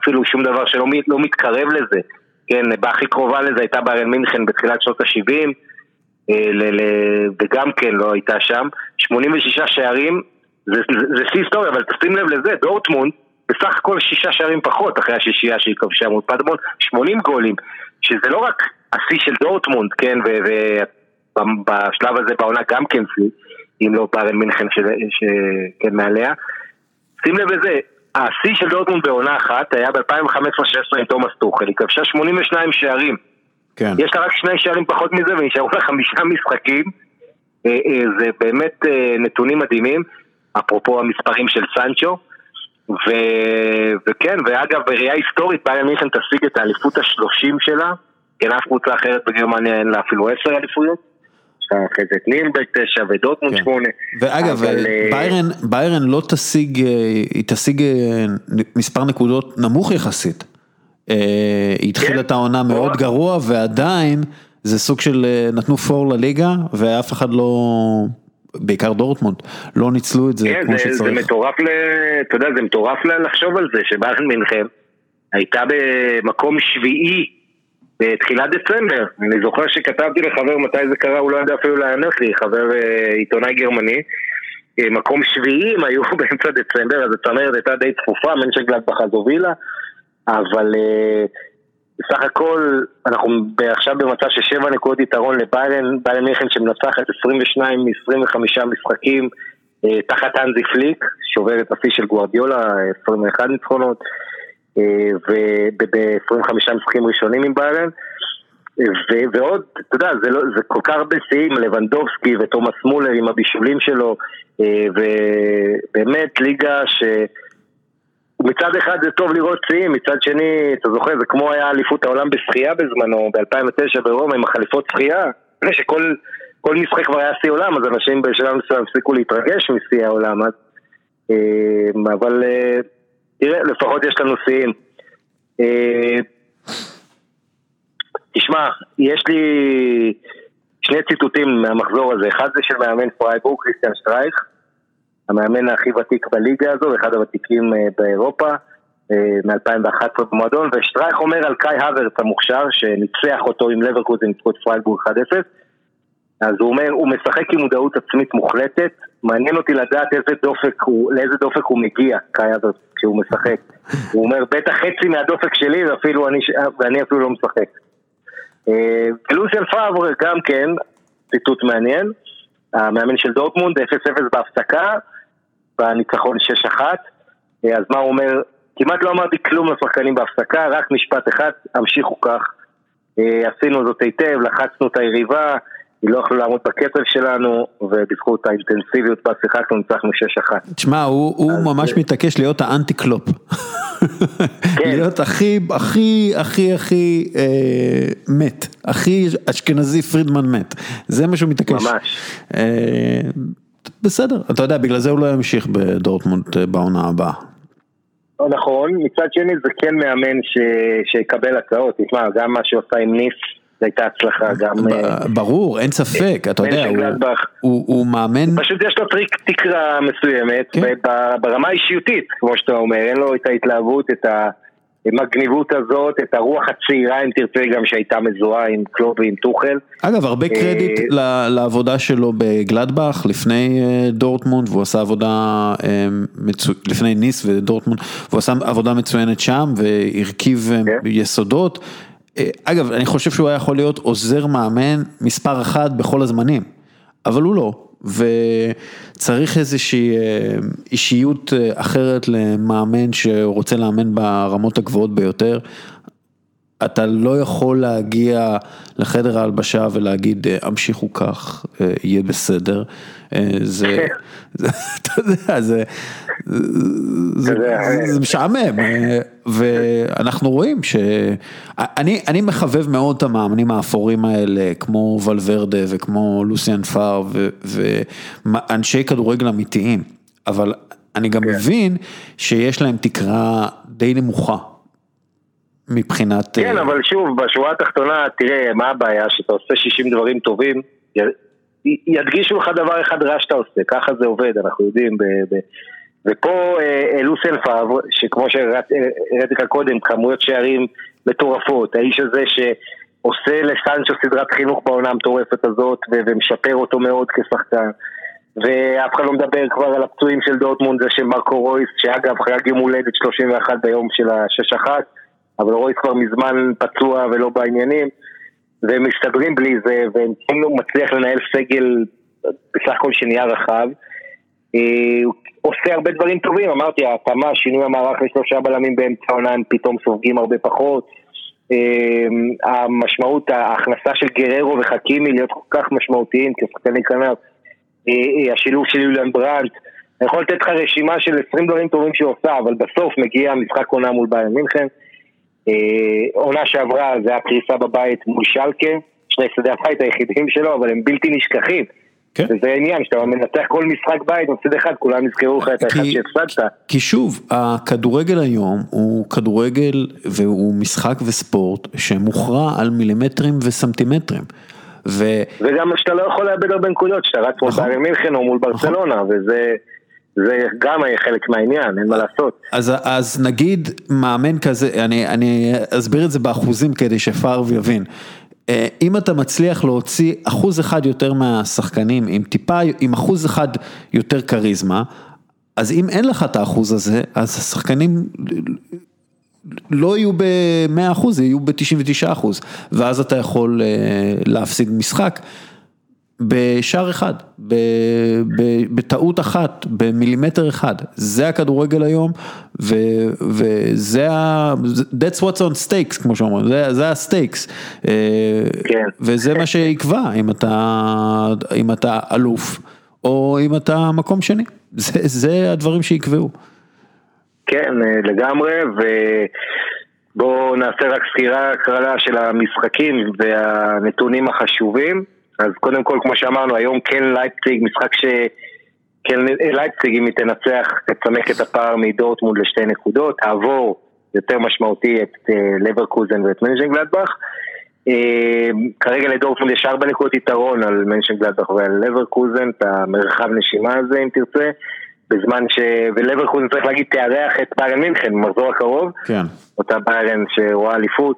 אפילו שום דבר שלא לא מתקרב לזה. כן, בהכי קרובה לזה הייתה ביירן מינכן בתחילת שנות ה-70, אה, וגם כן לא הייתה שם. 86 שערים, זה שיא היסטורי, אבל תשים לב לזה, דורטמונד, בסך הכל שישה שערים פחות אחרי השישייה שהיא כבשה מול פדמון, 80 גולים, שזה לא רק השיא של דורטמונד, כן, ובשלב הזה בעונה גם כן שיא, אם לא פארן מינכן שכן מעליה. שים לב לזה, השיא של דורטמונד בעונה אחת היה ב-2015-2016 עם תומאס טוחל, היא כבשה 82 שערים. כן. יש לה רק שני שערים פחות מזה ונשארו לה חמישה משחקים. אה, אה, זה באמת אה, נתונים מדהימים, אפרופו המספרים של סנצ'ו. ו... וכן, ואגב, בראייה היסטורית, ביירן מינכן תשיג את האליפות השלושים שלה, כן, אף קבוצה אחרת בגרמניה אין לה אפילו עשר אליפויות. אחרי זה את תשע ודוטמונד כן. שמונה. ואגב, אבל... ביירן, ביירן לא תשיג, היא תשיג מספר נקודות נמוך יחסית. היא התחילה כן. את העונה מאוד גרוע ועדיין זה סוג של נתנו פור לליגה ואף אחד לא, בעיקר דורטמונד, לא ניצלו את זה כן, כמו זה, שצריך. זה מטורף, ל... אתה יודע, זה מטורף לחשוב על זה שביירן מינכן הייתה במקום שביעי בתחילת דצמבר, אני זוכר שכתבתי לחבר מתי זה קרה, הוא לא ידע אפילו לענות לי, חבר אה, עיתונאי גרמני. אה, מקום שביעי הם היו (laughs) באמצע דצמבר, אז הצמרת הייתה די צפופה, מנשגלדבך אז הובילה, אבל אה, בסך הכל אנחנו עכשיו במצב של שבע נקודות יתרון לביירן, ביירן מיכן שמנצחת 22 מ-25 משחקים תחת אנזי פליק, שובר את השיא של גוארדיולה, 21 ניצחונות. וב-25 משחקים ראשונים עם ביירן. ועוד, אתה יודע, זה, לא, זה כל כך הרבה שיאים, לבנדובסקי ותומאס מולר עם הבישולים שלו, אה, ובאמת ליגה ש... מצד אחד זה טוב לראות שיאים, מצד שני, אתה זוכר, זה כמו היה אליפות העולם בשחייה בזמנו, ב-2009 ברומא עם החליפות שחייה, שכל כל משחק כבר היה שיא עולם, אז אנשים בשלב מסוים הפסיקו להתרגש משיא העולם, אז... אה, אבל אה, תראה, לפחות יש לנו שיאים. אה, תשמע, יש לי שני ציטוטים מהמחזור הזה, אחד זה של מאמן פרייבורג, קריסטיאן שטרייך, המאמן הכי ותיק בליגה הזו, אחד הוותיקים באירופה, מ-2011 במועדון, ושטרייך אומר על קאי הוורץ המוכשר, שניצח אותו עם לברקוזן, ניצחו את פרייבורג 1-0, אז הוא אומר, הוא משחק עם מודעות עצמית מוחלטת, מעניין אותי לדעת איזה דופק הוא, לאיזה דופק הוא מגיע, קאי הוורץ, כשהוא משחק. הוא אומר, בטח חצי מהדופק שלי ואפילו אני, ואני אפילו לא משחק. אה, לוסיאן פאבר גם כן, ציטוט מעניין, המאמן של דורטמונד, 0-0 בהפסקה, בניצחון 6-1, אה, אז מה הוא אומר? כמעט לא אמרתי כלום לשחקנים בהפסקה, רק משפט אחד, המשיכו כך. אה, עשינו זאת היטב, לחצנו את היריבה, היא לא יכלו לעמוד בקצב שלנו, ובזכות האינטנסיביות בה שיחקנו ניצחנו 6-1. תשמע, הוא, הוא ממש זה... מתעקש להיות האנטי קלופ. (laughs) כן. להיות הכי, הכי, הכי, הכי אה, מת. הכי אשכנזי פרידמן מת. זה מה שהוא מתעקש. ממש. אה, בסדר, אתה יודע, בגלל זה הוא לא ימשיך בדורטמונד אה, בעונה הבאה. נכון, מצד שני זה כן מאמן ש... שיקבל הצעות, תשמע, גם מה שעושה עם ניס זו הייתה הצלחה גם... אה, ברור, אין ספק, אתה יודע, הוא מאמן... פשוט יש לו טריק תקרה מסוימת, כן. ברמה האישיותית, כמו שאתה אומר, אין לו את ההתלהבות, את המגניבות הזאת, את הרוח הצעירה, אם תרצה, גם שהייתה מזוהה עם קלופ ועם טוחל. אגב, הרבה אה, קרדיט לעבודה שלו בגלדבך, לפני אה, דורטמונד, והוא עשה עבודה, לפני ניס ודורטמונד, והוא עשה עבודה מצוינת שם, והרכיב כן. יסודות. אה, אגב, אני חושב שהוא היה יכול להיות עוזר מאמן מספר אחת בכל הזמנים, אבל הוא לא. וצריך איזושהי אה, אישיות אה, אחרת למאמן שרוצה לאמן ברמות הגבוהות ביותר. אתה לא יכול להגיע לחדר ההלבשה ולהגיד המשיכו כך, יהיה בסדר. (laughs) זה, אתה יודע, זה, זה משעמם, ואנחנו רואים שאני אני מחבב מאוד את המאמנים האפורים האלה, כמו ולוורדה וכמו לוסיאן פאר ואנשי כדורגל אמיתיים, אבל אני גם כן. מבין שיש להם תקרה די נמוכה. מבחינת... כן, אבל שוב, בשורה התחתונה, תראה, מה הבעיה? שאתה עושה 60 דברים טובים, ידגישו לך דבר אחד רע שאתה עושה, ככה זה עובד, אנחנו יודעים. ב, ב, ופה אה, לוסן פאב, שכמו שהראיתי לך קודם, כמויות שערים מטורפות, האיש הזה שעושה לסנצ'ו סדרת חינוך בעונה המטורפת הזאת ומשפר אותו מאוד כשחקן. ואף אחד לא מדבר כבר על הפצועים של דורטמונד, זה של מרקו רויס, שאגב חייג יום הולדת 31 ביום של ה-6-1, אבל רויס כבר מזמן פצוע ולא בעניינים. והם מסתדרים בלי זה, והם כאילו מצליח לנהל סגל בסך הכל שנהיה רחב. אה, הוא עושה הרבה דברים טובים, אמרתי, ההתאמה, שינוי המערך לשלושה בלמים באמצע העונה, הם פתאום סופגים הרבה פחות. אה, המשמעות, ההכנסה של גררו וחכימי להיות כל כך משמעותיים כשחקני כנף. אה, השילוב של יוליאן ברנט. אני יכול לתת לך רשימה של 20 דברים טובים שהוא עושה, אבל בסוף מגיע משחק עונה מול ביין מינכן. אה, עונה שעברה זה היה פריסה בבית מול שלקה, שני שדה הבית היחידים שלו, אבל הם בלתי נשכחים. כן. וזה העניין, שאתה מנצח כל משחק בית, מפסיד אחד, כולם יזכרו לך את האחד שהפסדת. כי שוב, הכדורגל היום הוא כדורגל והוא משחק וספורט שמוכרע על מילימטרים וסנטימטרים. ו... וגם שאתה לא יכול לאבד הרבה נקודות, שאתה רץ מול נכון. בארי מינכן או מול נכון. ברצלונה, וזה... זה גם חלק מהעניין, אין מה לעשות. אז, אז נגיד מאמן כזה, אני, אני אסביר את זה באחוזים כדי שפארב יבין. אה, אם אתה מצליח להוציא אחוז אחד יותר מהשחקנים עם טיפה, עם אחוז אחד יותר כריזמה, אז אם אין לך את האחוז הזה, אז השחקנים לא יהיו ב-100 יהיו ב-99 ואז אתה יכול אה, להפסיד משחק. בשער אחד, בטעות אחת, במילימטר אחד, זה הכדורגל היום, וזה ה... That's what's on stakes, כמו שאומרים, זה, זה הסטייקס. אה, כן. וזה מה שיקבע אם אתה, אם אתה אלוף, או אם אתה מקום שני. זה, זה הדברים שיקבעו. כן, אה, לגמרי, ובואו נעשה רק סקירה קרלה של המשחקים והנתונים החשובים. אז קודם כל, כמו שאמרנו, היום כן לייפציג, משחק ש... כן לייפציג, אם היא תנצח, תצמק את הפער מדורטמונד לשתי נקודות, תעבור יותר משמעותי את uh, לברקוזן ואת מנשן גלדבך. Uh, כרגע לדורטמונד יש ארבע נקודות יתרון על מנשן גלדבך ועל לברקוזן, את המרחב נשימה הזה אם תרצה. בזמן ש... ולברקוזן צריך להגיד תארח את ביירן מינכן במחזור הקרוב. כן. אותה ביירן שרואה אליפות.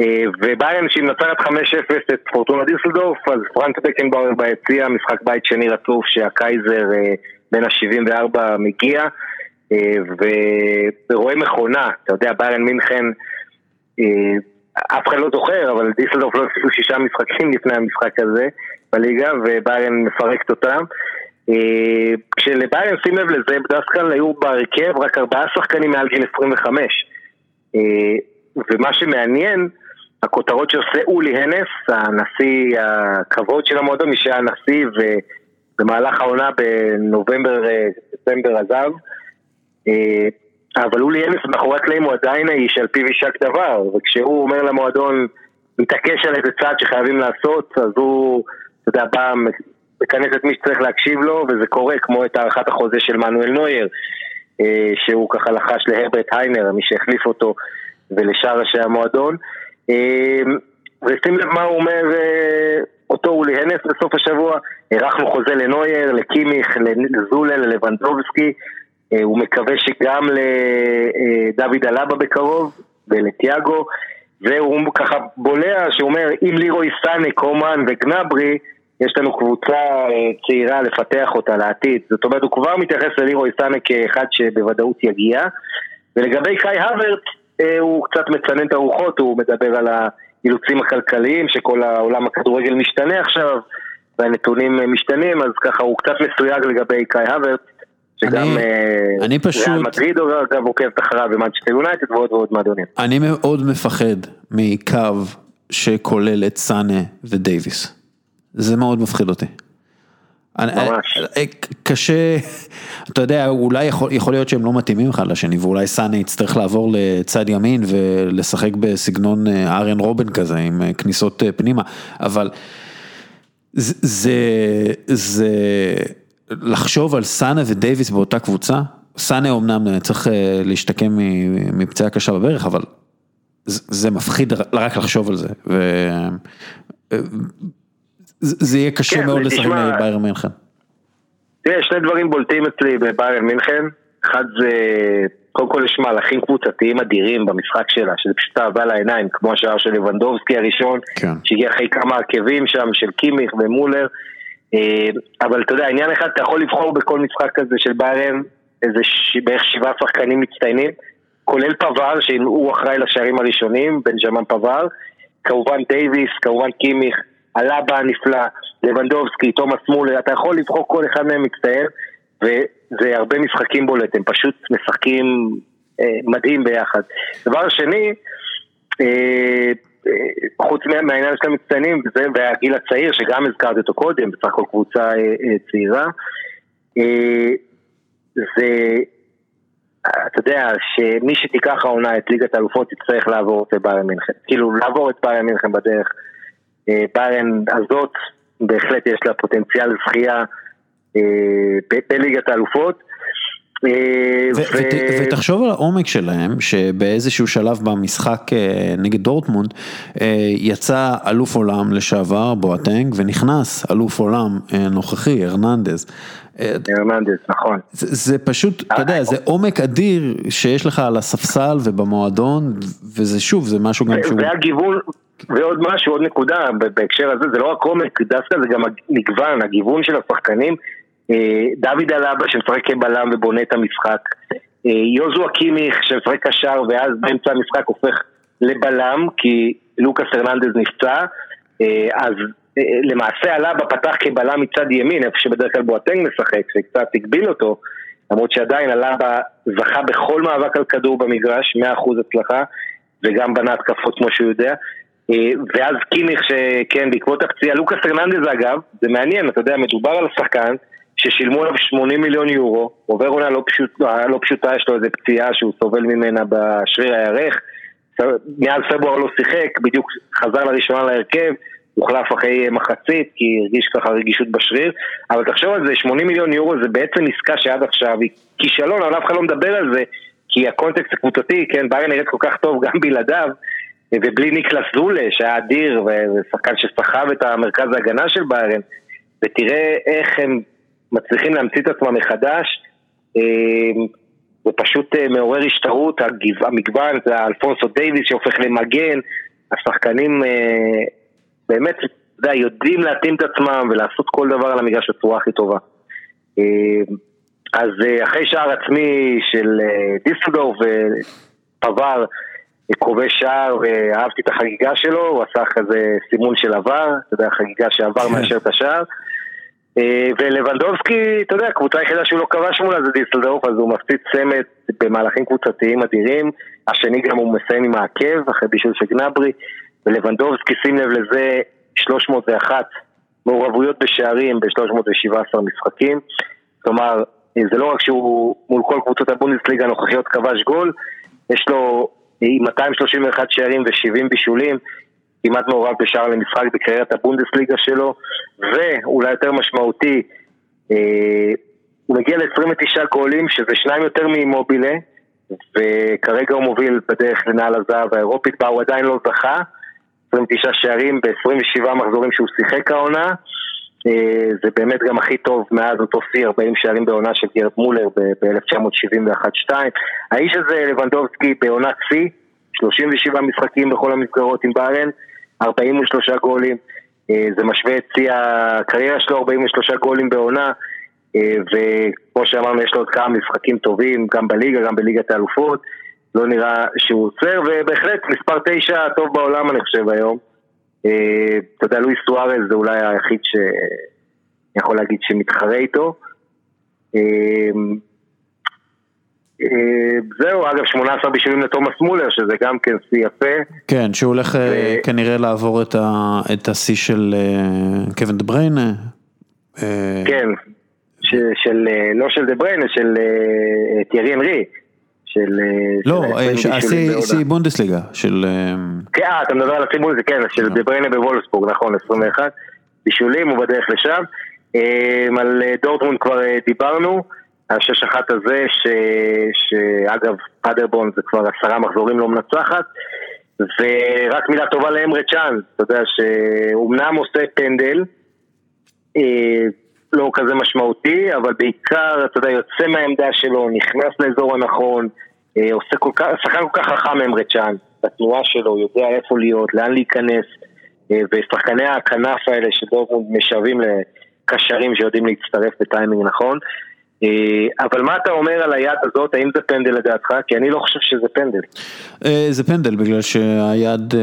אה, וביירן שהיא מנצחת 5-0 את פורטונה דיסלדורף, אז פרנק בקנבאואר ביציע, משחק בית שני רצוף שהקייזר אה, בין ה-74 מגיע, אה, ורואה מכונה, אתה יודע, ביירן מינכן, אף אחד לא זוכר, אבל דיסלדורף לא עשו שישה משחקים (laughs) לפני המשחק הזה בליגה, וביירן מפרקת אותם. כשלביירן, שים לב לזה, כלל היו בהרכב רק ארבעה שחקנים מעל גיל 25. ומה שמעניין, הכותרות שעושה אולי הנס, הנשיא הכבוד של המועדון, מי שהיה נשיא ובמהלך העונה בנובמבר, דצמבר עזב. אה, אבל אולי הנס מאחורי הקלעים הוא עדיין האיש על פיו יישק דבר, וכשהוא אומר למועדון, מתעקש על איזה צעד שחייבים לעשות, אז הוא, אתה יודע, בא, מכנס את מי שצריך להקשיב לו, וזה קורה, כמו את הארכת החוזה של מנואל נוייר, אה, שהוא ככה לחש להרברט היינר, מי שהחליף אותו, ולשאר ראשי המועדון. אמ, ושים לב מה הוא אומר אה, אותו אולי הנס בסוף השבוע, הארכנו חוזה לנוייר, לקימיך, לזולה, ללבנדובסקי, אה, הוא מקווה שגם לדוד אה, אלבה בקרוב ולתיאגו, והוא ככה בולע שאומר אם לירוי סאנה, קומאן וגנאברי, יש לנו קבוצה צעירה לפתח אותה לעתיד. זאת אומרת, הוא כבר מתייחס ללירוי סאנה כאחד שבוודאות יגיע. ולגבי קאי האברץ, אה, הוא קצת מצנן את הרוחות, הוא מדבר על האילוצים הכלכליים, שכל העולם הכדורגל משתנה עכשיו, והנתונים משתנים, אז ככה הוא קצת מסויג לגבי קאי האברץ. שגם אה, אני פשוט... ריאל מדריד אגב עוקבת אחריו ומנצ'סטר יונייטד ועוד ועוד מועדונים. אני מאוד מפחד מקו שכולל את סאנה ודייוויס. זה מאוד מפחיד אותי. ממש. אה, קשה, אתה יודע, אולי יכול, יכול להיות שהם לא מתאימים אחד לשני, ואולי סאנה יצטרך לעבור לצד ימין ולשחק בסגנון אה, אריאן רובן כזה, עם אה, כניסות פנימה, אבל זה, זה לחשוב על סאנה ודייוויס באותה קבוצה, סאנה אמנם צריך להשתקם מפציעה קשה בברך, אבל זה מפחיד רק לחשוב על זה. ו... זה יהיה קשה כן, מאוד לשחק נגד ביירן מינכן. תראה, שני דברים בולטים אצלי בביירן מינכן. אחד זה, קודם כל יש מהלכים קבוצתיים אדירים במשחק שלה, שזה פשוט אהבה לעיניים, כמו השער של לבנדובסקי הראשון, כן. שהגיע אחרי כמה עקבים שם של קימיך ומולר. אה, אבל אתה יודע, עניין אחד, אתה יכול לבחור בכל משחק כזה של ביירן, איזה ש... בערך שבעה שחקנים מצטיינים, כולל פבר, שהוא אחראי לשערים הראשונים, בנג'מן פבר, כמובן דייוויס, כמובן קימיך. הלבה הנפלא, לבנדובסקי, תומאס מולר, אתה יכול לבחור כל אחד מהם מצטער, וזה הרבה משחקים בולט, הם פשוט משחקים אה, מדהים ביחד. דבר שני, אה, אה, חוץ מהעניין של המצטיינים, וזה והגיל הצעיר, שגם הזכרתי אותו קודם, בסך הכל קבוצה אה, אה, צעירה, אה, זה, אתה יודע, שמי שתיקח העונה את ליגת האלופות יצטרך לעבור את ביירן מינכן, כאילו לעבור את ביירן מינכן בדרך. אה, ביירן הזאת בהחלט יש לה פוטנציאל זכייה אה, בליגת האלופות. אה, ותחשוב על העומק שלהם, שבאיזשהו שלב במשחק נגד דורטמונד, יצא אלוף עולם לשעבר, בואטנג, ונכנס אלוף עולם נוכחי, הרננדז. הרננדז, נכון. זה פשוט, אתה יודע, זה עומק אדיר שיש לך על הספסל ובמועדון, וזה שוב, זה משהו גם שהוא... ועוד משהו, עוד נקודה בהקשר הזה, זה לא רק עומק, דווקא זה גם מגוון, הגיוון של השחקנים. אה, דוד אלבה שמשחק כבלם ובונה את המשחק. אה, יוזו אקימיך שמשחק קשר ואז באמצע המשחק הופך לבלם כי לוקאס הרננדז נפצע. אה, אז למעשה אלבה פתח כבלם מצד ימין, איפה שבדרך כלל בואטנג משחק, שקצת הגביל אותו. למרות שעדיין אלבה זכה בכל מאבק על כדור במגרש, 100% הצלחה, וגם בנה התקפות כמו שהוא יודע. אה, ואז קימיך שכן, בעקבות הפציעה, לוקאס הרננדז אגב, זה מעניין, אתה יודע, מדובר על שחקן ששילמו עליו 80 מיליון יורו, עובר עונה לא, פשוט, לא פשוטה, יש לו איזה פציעה שהוא סובל ממנה בשריר הירך, מאז פברואר לא שיחק, בדיוק חזר לראשונה להרכב, הוחלף אחרי מחצית, כי הרגיש ככה רגישות בשריר, אבל תחשוב על זה, 80 מיליון יורו זה בעצם עסקה שעד עכשיו היא כישלון, אבל אף אחד לא מדבר על זה, כי הקונטקסט הקבוצתי, כן, ביירן נראית כל כך טוב גם בלעדיו, ובלי ניקלס זולה, שהיה אדיר, ושחקן שסחב את המרכז ההגנה של ביירן, ותראה איך הם מצליחים להמציא את עצמם מחדש, זה פשוט מעורר השתאות, המגוון, זה אלפונסו דייוויס שהופך למגן, השחקנים באמת, אתה יודע, יודעים להתאים את עצמם ולעשות כל דבר על המגרש בצורה הכי טובה. אז אחרי שער עצמי של דיסלדורף ופבר, כובש שער ואהבתי את החגיגה שלו, הוא עשה כזה סימון של עבר, אתה יודע, חגיגה שעבר מאשר את השער. ולבנדובסקי, אתה יודע, הקבוצה היחידה שהוא לא כבש מולה זה דיסלדורף, אז הוא מפציץ צמד במהלכים קבוצתיים אדירים. השני גם הוא מסיים עם העקב, אחרי בישול של גנברי. ולבנדובסקי, שים לב לזה, 301 מעורבויות בשערים ב-317 משחקים. כלומר, זה לא רק שהוא מול כל קבוצות הבונדסליגה הנוכחיות כבש גול, יש לו 231 שערים ו-70 בישולים, כמעט מעורב בשער למשחק בקריירת הבונדסליגה שלו, ואולי יותר משמעותי, אה, הוא מגיע ל-29 גולים, שזה שניים יותר ממובילה, וכרגע הוא מוביל בדרך לנעל הזהב האירופית, בה הוא עדיין לא זכה, 29 שערים ב-27 מחזורים שהוא שיחק העונה, זה באמת גם הכי טוב מאז אותו שיא 40 שערים בעונה של גרד מולר ב-1971-2. האיש הזה, לבנדובסקי, בעונת שיא, 37 משחקים בכל המסגרות עם בארן, 43 גולים, אה, זה משווה את שיא הקריירה שלו, 43 גולים בעונה, אה, וכמו שאמרנו, יש לו עוד כמה משחקים טובים, גם בליגה, גם בליגת האלופות, לא נראה שהוא עוצר, ובהחלט מספר 9 טוב בעולם אני חושב היום. אתה יודע, לואיס סוארז זה אולי היחיד שאני יכול להגיד שמתחרה איתו. זהו, אגב, 18 בישולים לתומאס מולר, שזה גם כן שיא יפה. כן, שהוא הולך כנראה לעבור את השיא של קווין דה בריינה. כן, של, לא של דה בריינה, של טיירי אנרי. של... לא, השיא בונדסליגה, של... כן, אתה מדבר על השיא בונדסליגה, כן, של דה בריינה בוולפסבורג, נכון, 21 בישולים, הוא בדרך לשם. על דורטמונד כבר דיברנו, השש אחת הזה, שאגב, פאדרבון זה כבר עשרה מחזורים לא מנצחת. ורק מילה טובה לאמרה צ'אן, אתה יודע שאומנם עושה פנדל, לא כזה משמעותי, אבל בעיקר, אתה יודע, יוצא מהעמדה שלו, נכנס לאזור הנכון, עושה כל כך, שחקן כל כך חכם אמרה צ'אן, בתנועה שלו, יודע איפה להיות, לאן להיכנס, ושחקני הכנף האלה שדורטמונד משווים לקשרים שיודעים להצטרף בטיימינג נכון. אבל מה אתה אומר על היד הזאת, האם זה פנדל לדעתך? כי אני לא חושב שזה פנדל. זה פנדל בגלל שהיד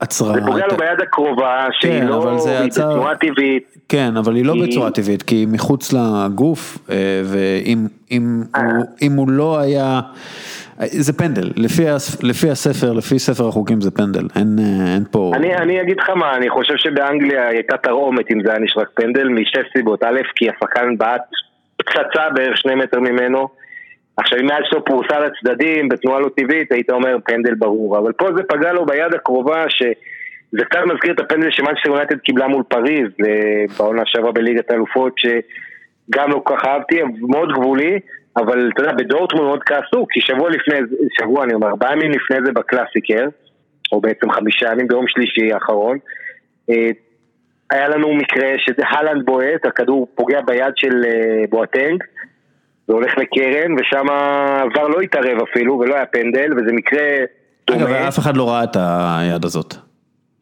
עצרה. זה פוגע לו ביד הקרובה, שהיא לא בצורה טבעית. כן, אבל היא לא בצורה טבעית, כי היא מחוץ לגוף, ואם הוא לא היה... זה פנדל, לפי הספר, לפי ספר החוקים זה פנדל, אין פה... אני אגיד לך מה, אני חושב שבאנגליה הייתה תרעומת אם זה היה נשרק פנדל, משתי סיבות, א', כי השחקן בעט פצצה בערך שני מטר ממנו, עכשיו אם היה שלו פרוסה לצדדים, בתנועה לא טבעית, היית אומר פנדל ברור, אבל פה זה פגע לו ביד הקרובה, שזה קצת מזכיר את הפנדל שמאנצ'סטר יונייטד קיבלה מול פריז, בעונה שעברה בליגת האלופות, שגם לא כל כך אהבתי, מאוד גבולי. אבל אתה יודע, בדורטמונד מאוד כעסו, כי שבוע לפני, שבוע אני אומר, ארבעה ימים לפני זה בקלאסיקר, או בעצם חמישה ימים ביום שלישי האחרון, היה לנו מקרה שהלנד בועט, הכדור פוגע ביד של בועטנג, זה הולך לקרן, ושם עבר לא התערב אפילו, ולא היה פנדל, וזה מקרה דומה. אגב, אף אחד לא ראה את היד הזאת.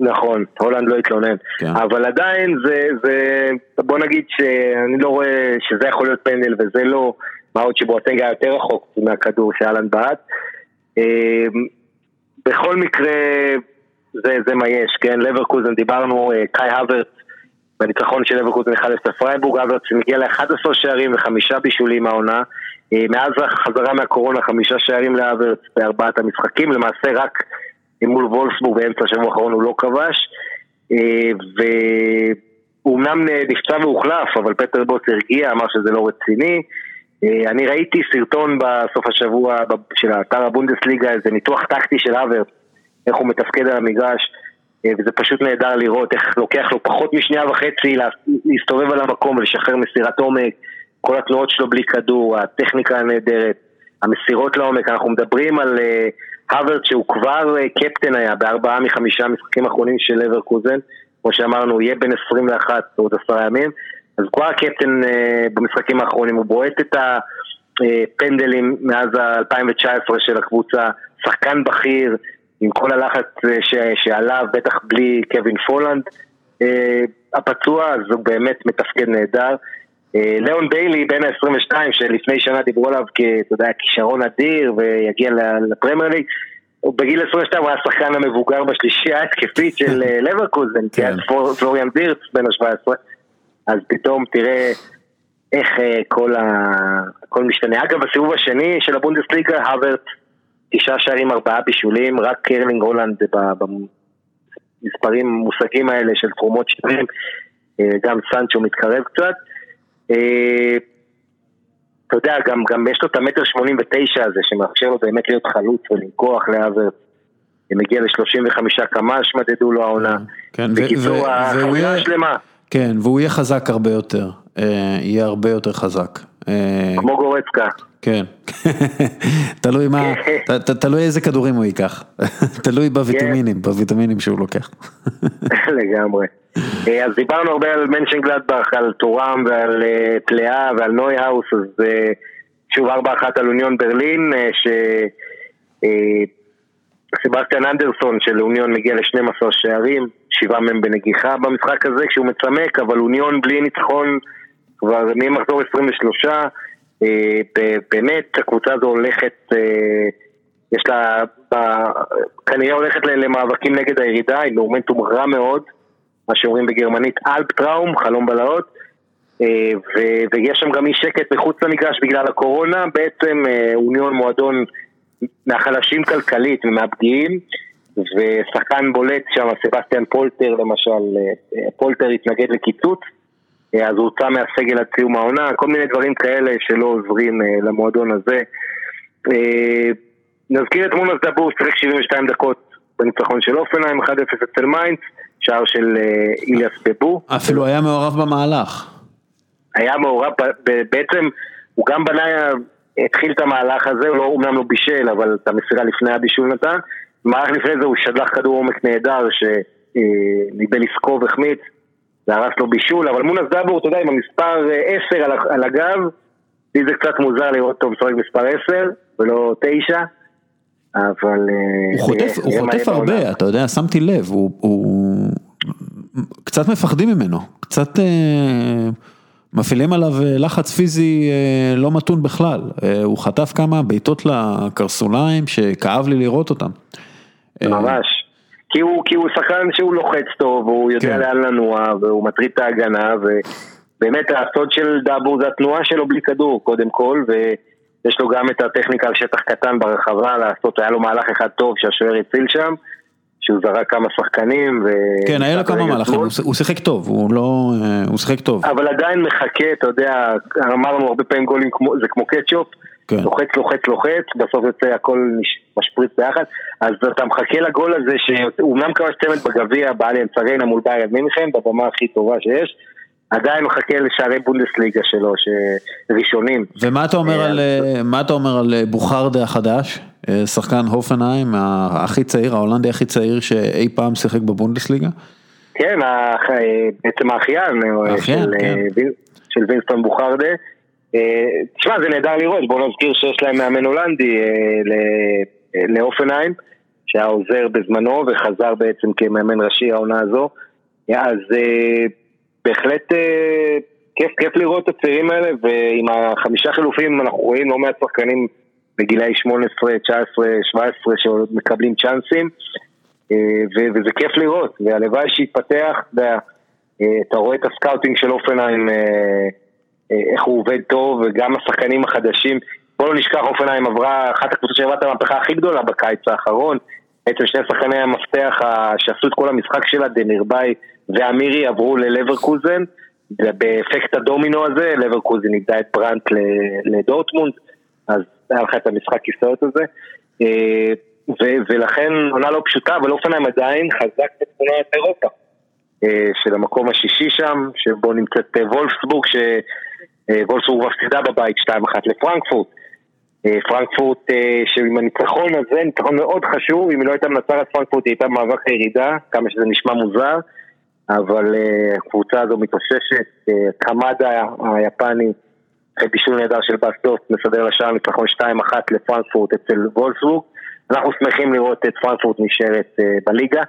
נכון, הולנד לא התלונן, כן. אבל עדיין זה, זה, בוא נגיד שאני לא רואה שזה יכול להיות פנדל וזה לא, מה עוד שבואטנג היה יותר רחוק מהכדור שאלן בעט. בכל מקרה, זה, זה מה יש, כן, לברקוזן דיברנו, קאי האברץ, בניצחון של לברקוזן 1-0 פרייבורג, האברץ מגיע ל-11 שערים וחמישה בישולים העונה. מאז החזרה מהקורונה חמישה שערים להאברץ בארבעת המשחקים, למעשה רק מול וולפסבורג באמצע השבוע האחרון הוא לא כבש. והוא אמנם נפצע והוחלף, אבל פטר בוץ הרגיע, אמר שזה לא רציני. אני ראיתי סרטון בסוף השבוע של האתר הבונדסליגה, איזה ניתוח טקטי של אברט, איך הוא מתפקד על המגרש. וזה פשוט נהדר לראות איך לוקח לו פחות משנייה וחצי להסתובב על המקום ולשחרר מסירת עומק, כל התנועות שלו בלי כדור, הטכניקה הנהדרת, המסירות לעומק, אנחנו מדברים על הווארד שהוא כבר קפטן היה בארבעה מחמישה משחקים האחרונים של אברקוזן, כמו שאמרנו, הוא יהיה בן 21 עוד עשרה ימים, אז כבר הקפטן במשחקים האחרונים, הוא בועט את הפנדלים מאז ה-2019 של הקבוצה, שחקן בכיר, עם כל הלחץ ש, שעליו, בטח בלי קווין פולנד אה, הפצוע, אז הוא באמת מתפקד נהדר. אה, ליאון ביילי, בן ה-22, שלפני שנה דיברו עליו כאתה יודע, כישרון אדיר ויגיע לפרמייר ליג, בגיל 22 הוא היה השחקן המבוגר בשלישייה ההתקפית של אה, (laughs) לברקוזן, כי אז פלוריאן וירץ בן ה-17, אז פתאום תראה איך כל, ה... כל משתנה. אגב, בסיבוב השני של הבונדסליגה, הוורט תשעה שערים, ארבעה בישולים, רק קרלינג הולנד במספרים, מושגים האלה של תרומות שערים, אה, גם סנצ'ו מתקרב קצת. אה, אתה יודע, גם, גם יש לו את המטר שמונים ותשע הזה, שמאפשר לו באמת להיות חלוץ ולנכוח לאברט. מגיע ל-35 קמ"ש, מדדו לו העונה. כן, בקיצור, החבילה השלמה. כן, והוא יהיה חזק הרבה יותר, אה, יהיה הרבה יותר חזק. כמו גורצקה. כן, (laughs) תלוי מה, תלוי איזה כדורים הוא ייקח, (laughs) תלוי בוויטמינים, בוויטמינים שהוא לוקח. (laughs) לגמרי. אז דיברנו הרבה על מנשן גלדבך, על טורם ועל פלאה ועל נוי האוס, אז שוב ארבע אחת על אוניון ברלין, שסבסטיאן אנדרסון של אוניון מגיע ל-12 שערים, שבעה מהם בנגיחה במשחק הזה כשהוא מצמק, אבל אוניון בלי ניצחון כבר ממחזור 23, באמת הקבוצה הזו הולכת, יש לה, כנראה הולכת למאבקים נגד הירידה, היא מומנטום רע מאוד, מה שאומרים בגרמנית Alptraum, חלום בלהות, ויש שם גם אי שקט מחוץ למגרש בגלל הקורונה, בעצם אוניון מועדון מהחלשים כלכלית ומהפגיעים, ושחקן בולט שם, סבסטיאן פולטר למשל, פולטר התנגד לקיצוץ. אז הוא הוצא מהסגל עד סיום העונה, כל מיני דברים כאלה שלא עוזרים למועדון הזה. נזכיר את מונאס דאבור, שיחק 72 דקות בניצחון של הופנהיים, 1-0 אצל מיינץ, שער של איליאס בבו. אפילו היה מעורב במהלך. היה מעורב, בעצם הוא גם בנה, התחיל את המהלך הזה, הוא לא, אומנם לא בישל, אבל את המסירה לפני הבישול נתן. במהלך לפני זה הוא שלח כדור עומק נהדר, שניבל לסקוב החמיץ. זה הרס לו בישול, אבל מונאס דאבור, אתה יודע, עם המספר 10 על, על הגב, לי זה קצת מוזר לראות אותו משחק מספר 10 ולא 9, אבל... הוא חוטף, הוא חוטף הרבה. אתה יודע, שמתי לב, הוא, הוא... קצת מפחדים ממנו, קצת אה, מפעילים עליו לחץ פיזי אה, לא מתון בכלל, אה, הוא חטף כמה בעיטות לקרסוליים שכאב לי לראות אותם. ממש. כי הוא, כי הוא שחקן שהוא לוחץ טוב, והוא יודע כן. לאן לנוע, והוא מטריד את ההגנה, ובאמת הסוד של דאבור זה התנועה שלו בלי כדור, קודם כל, ויש לו גם את הטכניקה על שטח קטן ברחבה לעשות, היה לו מהלך אחד טוב שהשוער הציל שם, שהוא זרק כמה שחקנים. ו... כן, היה לו כמה מהלכים, הוא, הוא שיחק טוב, הוא לא, הוא שיחק טוב. אבל עדיין מחכה, אתה יודע, אמרנו הרבה פעמים גולים, כמו, זה כמו קטשופ. כן. לוחץ, לוחץ, לוחץ, בסוף יוצא הכל משפריץ ביחד, אז אתה מחכה לגול הזה שהוא אמנם כבש צמד בגביע באליאנס ארנה מול ביירד מינכן, בבמה הכי טובה שיש, עדיין מחכה לשערי בונדסליגה שלו, ראשונים. ומה אתה אומר על, מה אתה אומר על בוכרדה החדש? שחקן הופנהיים, הכי צעיר, ההולנדי הכי צעיר שאי פעם שיחק בבונדסליגה? כן, בעצם האחיין, של, כן. של וינסטון בוכרדה. תשמע, זה נהדר לראות, בוא נזכיר שיש להם מאמן הולנדי לאופנהיים, שהיה עוזר בזמנו וחזר בעצם כמאמן ראשי העונה הזו. אז בהחלט כיף, כיף לראות את הצעירים האלה, ועם החמישה חילופים אנחנו רואים לא מעט שחקנים בגילאי 18, 19, 17 שמקבלים צ'אנסים, וזה כיף לראות, והלוואי שיתפתח, אתה רואה את ה scouting של הופנהיים איך הוא עובד טוב, וגם השחקנים החדשים. בוא לא נשכח, הופנהיים עברה אחת הקבוצות שעברה את המהפכה הכי גדולה בקיץ האחרון. בעצם שני שחקני המפתח שעשו את כל המשחק שלה, דמירבאי ואמירי, עברו ללברקוזן. ובאפקט הדומינו הזה, לברקוזן איבדה את ברנדט לדורטמונד, אז היה לך את המשחק כיסאות הזה. ולכן עונה לא פשוטה, אבל אופנהיים עדיין חזק בתמונת אירופה. של המקום השישי שם, שבו נמצאת וולפסבורג, שוולפסבורג מפסידה בבית 2-1 לפרנקפורט. פרנקפורט, שעם הניצחון הזה, ניצחון מאוד חשוב, אם היא לא הייתה מנצחת פרנקפורט היא הייתה במאבק הירידה, כמה שזה נשמע מוזר, אבל הקבוצה הזו מתאוששת, קמאדה היפני, אחרי בישול נהדר של בסטוף, מסדר לשער ניצחון 2-1 לפרנקפורט אצל וולפסבורג. אנחנו שמחים לראות את פרנקפורט נשארת בליגה,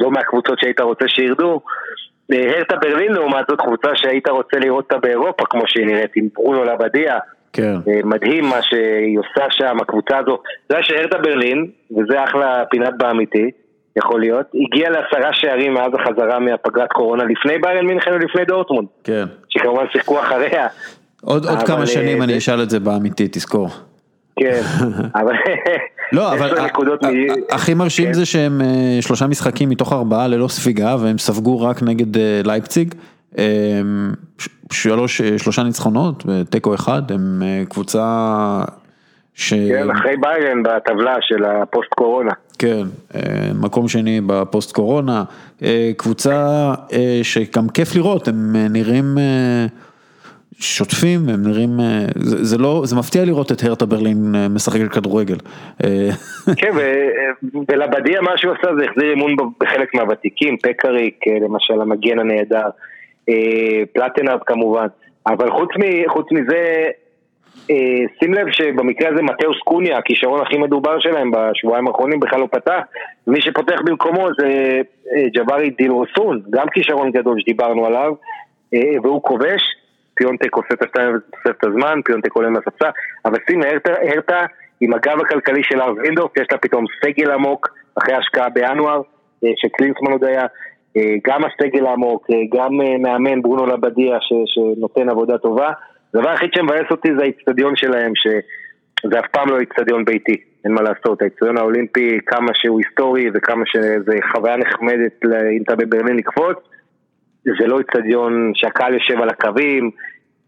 לא מהקבוצות שהיית רוצה שירדו. הרטה ברלין לעומת זאת קבוצה שהיית רוצה לראות אותה באירופה כמו שהיא נראית עם ברונו לבדיה. כן. מדהים מה שהיא עושה שם, הקבוצה הזו. זה היה שהרטה ברלין, וזה אחלה פינת באמיתי, יכול להיות, הגיע לעשרה שערים מאז החזרה מהפגרת קורונה לפני ביירן מינכן ולפני דורטמונד. כן. שכמובן שיחקו אחריה. עוד, עוד כמה שנים אני אשאל את זה באמיתי, תזכור. כן, (laughs) אבל... לא, אבל הכי מרשים זה שהם שלושה משחקים מתוך ארבעה ללא ספיגה והם ספגו רק נגד לייפציג. שלוש, שלושה ניצחונות, תיקו אחד, הם קבוצה ש... כן, אחרי ביירן בטבלה של הפוסט קורונה. כן, מקום שני בפוסט קורונה, קבוצה שגם כיף לראות, הם נראים... שוטפים, הם נראים, זה, זה לא, זה מפתיע לראות את הרטה ברלין משחק על כדורגל. (laughs) כן, ולבאדיה מה שהוא עשה זה החזיר אמון בחלק מהוותיקים, פקאריק למשל המגן הנהדר, פלאטנהרדט כמובן, אבל חוץ, מ, חוץ מזה, שים לב שבמקרה הזה מתאוס קוניה, הכישרון הכי מדובר שלהם בשבועיים האחרונים בכלל לא פתח, מי שפותח במקומו זה ג'אבארו דילרוסון, גם כישרון גדול שדיברנו עליו, והוא כובש. פיונטק עושה את השתיים בתוספת הזמן, פיונטק עולה מהספסל, אבל שים הרטה עם הגב הכלכלי של לארס וינדהורסט, יש לה פתאום סגל עמוק אחרי השקעה בינואר, שקלינסמן עוד היה, גם הסגל העמוק, גם מאמן ברונו לבדיה שנותן עבודה טובה. הדבר היחיד שמבאס אותי זה האיצטדיון שלהם, שזה אף פעם לא איצטדיון ביתי, אין מה לעשות, האיצטדיון האולימפי, כמה שהוא היסטורי וכמה שזה חוויה נחמדת אם אתה בברלין לקפוץ. זה לא איצטדיון שהקהל יושב על הקווים,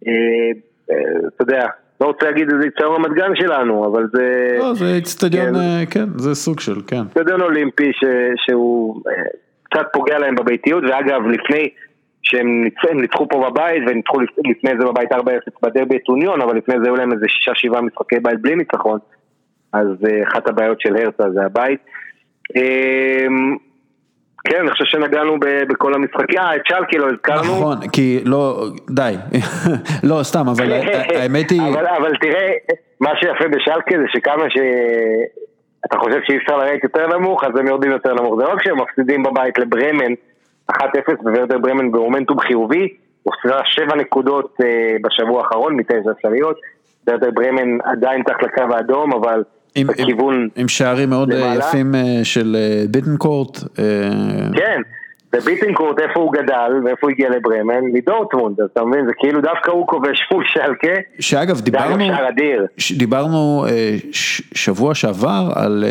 אתה יודע, לא רוצה להגיד איזה איצטדיון רמת גן שלנו, אבל זה... לא, זה איצטדיון, כן, זה סוג של, כן. איצטדיון אולימפי שהוא קצת פוגע להם בביתיות, ואגב, לפני שהם ניצחו פה בבית, וניצחו לפני זה בבית 4-0 בדרבי את אוניון, אבל לפני זה היו להם איזה 6-7 משחקי בית בלי ניצחון, אז אחת הבעיות של הרצה זה הבית. כן, אני חושב שנגענו בכל המשחקים, אה, את שלקי לא הזכרנו. נכון, כי לא, די, (laughs) לא, סתם, אבל (laughs) האמת היא... אבל תראה, מה שיפה בשלקי זה שכמה שאתה חושב שאי אפשר לרדת יותר נמוך, אז הם יורדים יותר נמוך. זה לא כשהם מפסידים בבית לברמן, 1-0 וורדר ברמן במומנטום חיובי, הוסרה 7 נקודות בשבוע האחרון מתשע אפשריות, וורדר ברמן עדיין תחת לקו האדום, אבל... עם, בכיוון עם שערים מאוד למעלה. יפים של ביטנקורט. כן, וביטנקורט איפה הוא גדל ואיפה הוא הגיע לברמן? מדורטמונד, אתה מבין? זה כאילו דווקא הוא כובש פול שלקה. שאגב, דיברנו, דיברנו שבוע שעבר על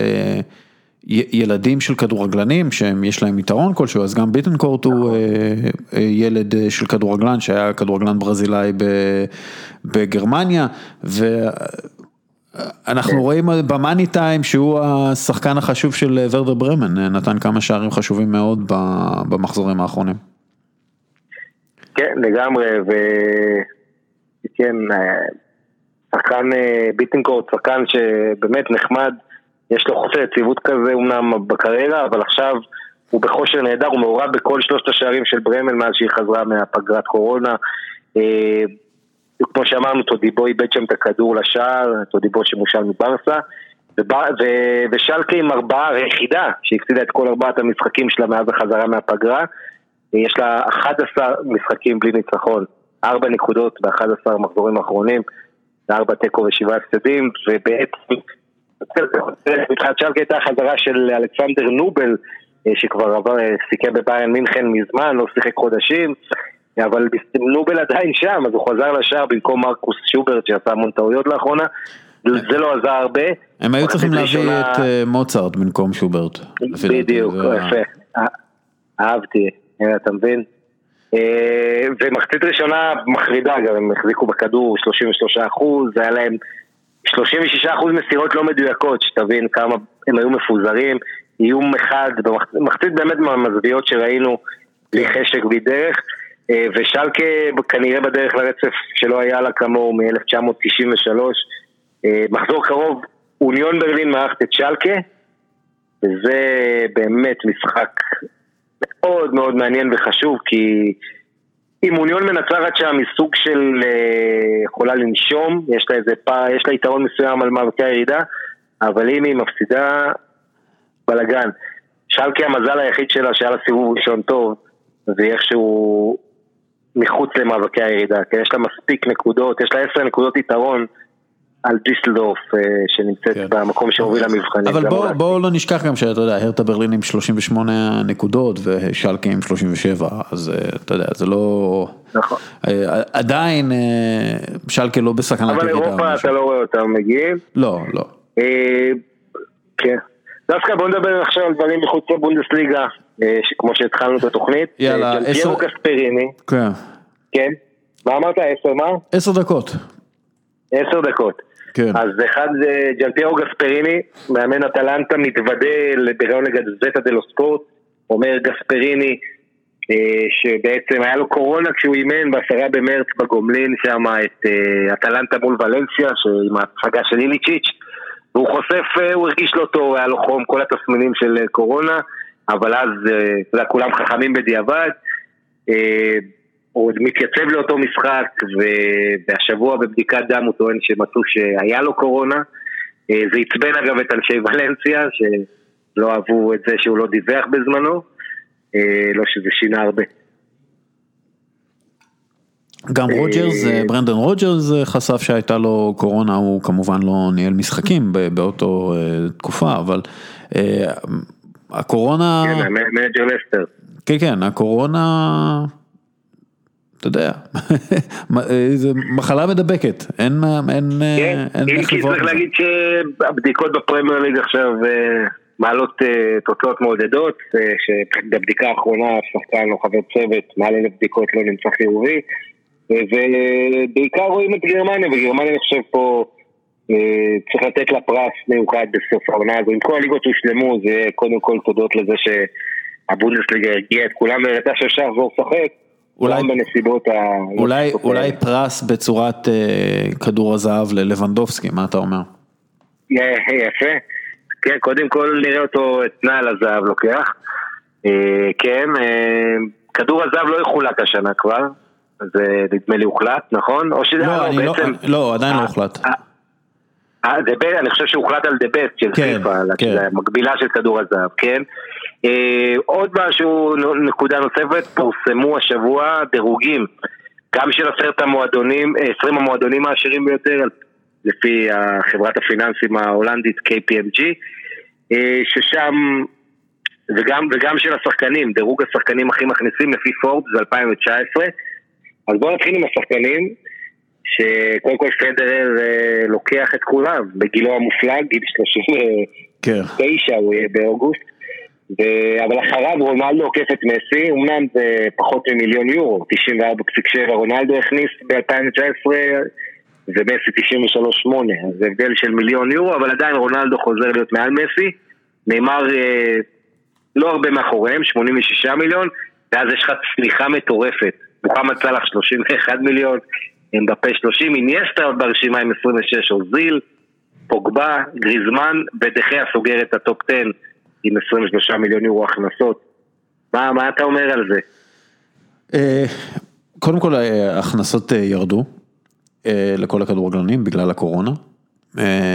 ילדים של כדורגלנים שיש להם יתרון כלשהו, אז גם ביטנקורט הוא ילד של כדורגלן שהיה כדורגלן ברזילאי בגרמניה. אנחנו רואים במאני טיים שהוא השחקן החשוב של ורדר ברמן, נתן כמה שערים חשובים מאוד במחזורים האחרונים. כן, לגמרי, וכן, שחקן ביטנקורט, שחקן שבאמת נחמד, יש לו חוסר יציבות כזה אמנם בקריירה, אבל עכשיו הוא בכושר נהדר, הוא מעורב בכל שלושת השערים של ברמן מאז שהיא חזרה מהפגרת קורונה. כמו שאמרנו, טודיבו איבד שם את הכדור לשער, טודיבו שמושל מברסה, ושלקה עם ארבעה, היחידה שהפסידה את כל ארבעת המשחקים שלה מאז החזרה מהפגרה, יש לה 11 משחקים בלי ניצחון, 4 נקודות ב-11 מחזורים האחרונים, 4 תיקו ושבעה הפסדים, ובעצם, מבחינת שלקה הייתה חזרה של אלכסנדר נובל, שכבר עבר, סיכם בביירן מינכן מזמן, לא שיחק חודשים, אבל נובל עדיין שם, אז הוא חזר לשער במקום מרקוס שוברט שעשה המון טעויות לאחרונה, זה לא עזר הרבה. הם היו צריכים להביא את מוצרט במקום שוברט. בדיוק, יפה, אהבתי, אתה מבין? ומחצית ראשונה מחרידה, גם הם החזיקו בכדור 33 אחוז, זה היה להם 36% מסירות לא מדויקות, שתבין כמה הם היו מפוזרים, איום אחד, במחצית באמת מהמזוויעות שראינו, בלי חשק, בלי דרך, אה, ושלקה כנראה בדרך לרצף שלא היה לה כמוהו מ-1993, אה, מחזור קרוב, אוניון ברלין מערכת את שלקה, וזה באמת משחק מאוד מאוד מעניין וחשוב, כי אם אוניון מנצחת שם מסוג של אה, יכולה לנשום, יש לה איזה פער, יש לה יתרון מסוים על מאבקי הירידה, אבל אם היא מפסידה, בלאגן. שלקי המזל היחיד שלה שהיה לה סיבוב ראשון טוב, זה איכשהו מחוץ למאבקי הירידה, כי יש לה מספיק נקודות, יש לה עשר נקודות יתרון. על דיסלדורף אה, שנמצאת כן. במקום שמוביל למבחנים. אבל בואו בוא לא נשכח גם שאתה יודע, הרטה ברלין עם 38 נקודות ושלקי עם 37, אז אה, אתה יודע, זה לא... נכון. אה, עדיין שלקי לא בסכנת ירידה. אבל אירופה אתה לא רואה אותם מגיעים. לא, לא. כן. דווקא בוא נדבר עכשיו על דברים מחוץ לבונדסליגה, כמו שהתחלנו את התוכנית. יאללה, עשר... ג'לפיירו קספריני. כן. כן. מה אמרת? עשר מה? עשר דקות. עשר דקות. כן. אז אחד זה ג'לפיירו גספריני, מאמן אטלנטה, מתוודה בריאיון לגזטה דלו ספורט, אומר גספריני אה, שבעצם היה לו קורונה כשהוא אימן בעשרה במרץ בגומלין שם את אה, אטלנטה מול ולנסיה, עם ההצגה של איליצ'יץ', והוא חושף, אה, הוא הרגיש לא טוב, היה לו חום, כל התסמינים של קורונה, אבל אז, כולם חכמים בדיעבד. הוא עוד מתייצב לאותו משחק, והשבוע בבדיקת דם הוא טוען שמצאו שהיה לו קורונה. אה, זה עצבן אגב את אנשי ולנסיה, שלא אהבו את זה שהוא לא דיווח בזמנו, אה, לא שזה שינה הרבה. גם רוג'רס, אה, ברנדון רוג'רס חשף שהייתה לו קורונה, הוא כמובן לא ניהל משחקים באותו תקופה, אבל הקורונה... כן, מנג'ר לסטר. כן, כן, הקורונה... אתה יודע, (laughs) זה מחלה מדבקת, אין, אין, כן, אין אם כי צריך להגיד שהבדיקות בפרמייר ליג עכשיו אה, מעלות אה, תוצאות מעודדות, אה, שבבדיקה האחרונה שחקן או חבר צוות מעל אלף בדיקות לא נמצא חיובי, ובעיקר רואים את גרמניה, וגרמניה אני חושב פה צריך לתת לה פרס מיוחד בסוף העונה הזו, אם כל הליגות הושלמו זה קודם כל תודות לזה שהבונדסליגה הרגיעה את כולם והראתה שאפשר לחזור לשחק אולי בנסיבות ה... אולי, אולי פרס בצורת uh, כדור הזהב ללבנדובסקי, מה אתה אומר? יפה, כן, קודם כל נראה אותו את נעל הזהב לוקח, uh, כן, uh, כדור הזהב לא יחולק השנה כבר, זה נדמה לי הוחלט, נכון? או שזה לא, אני לא- בעצם... לא, לא, עדיין לא הוחלט. אני חושב שהוחלט על דה בסט של כן, חיפה, כן. המקבילה של כדור הזהב, כן? אה, עוד משהו, נקודה נוספת, פורסמו השבוע דירוגים, גם של עשרת המועדונים, אה, עשרים המועדונים העשירים ביותר, לפי חברת הפיננסים ההולנדית KPMG, אה, ששם, וגם, וגם של השחקנים, דירוג השחקנים הכי מכניסים לפי פורבס זה 2019. אז בואו נתחיל עם השחקנים, שקודם כל פדרר לוקח את כולם, בגילו המופלג, גיל 39 כן. הוא יהיה באוגוסט. ו... אבל אחריו רונלדו עוקף את מסי, אמנם זה פחות ממיליון יורו, 94.7 רונלדו הכניס ב-2019 ומסי 93.8, אז זה הבדל של מיליון יורו, אבל עדיין רונלדו חוזר להיות מעל מסי, נאמר אה, לא הרבה מאחוריהם, 86 מיליון, ואז יש לך צליחה מטורפת, מוחמד סאלח 31 מיליון, אמבפה 30, אינייסטה ברשימה עם 26, אוזיל, פוגבה, גריזמן, ודה חאה סוגר את הטופ 10 עם 23 מיליון יורו הכנסות. מה, מה אתה אומר על זה? אה, קודם כל אה, ההכנסות אה, ירדו לכל הכדורגלנים בגלל הקורונה.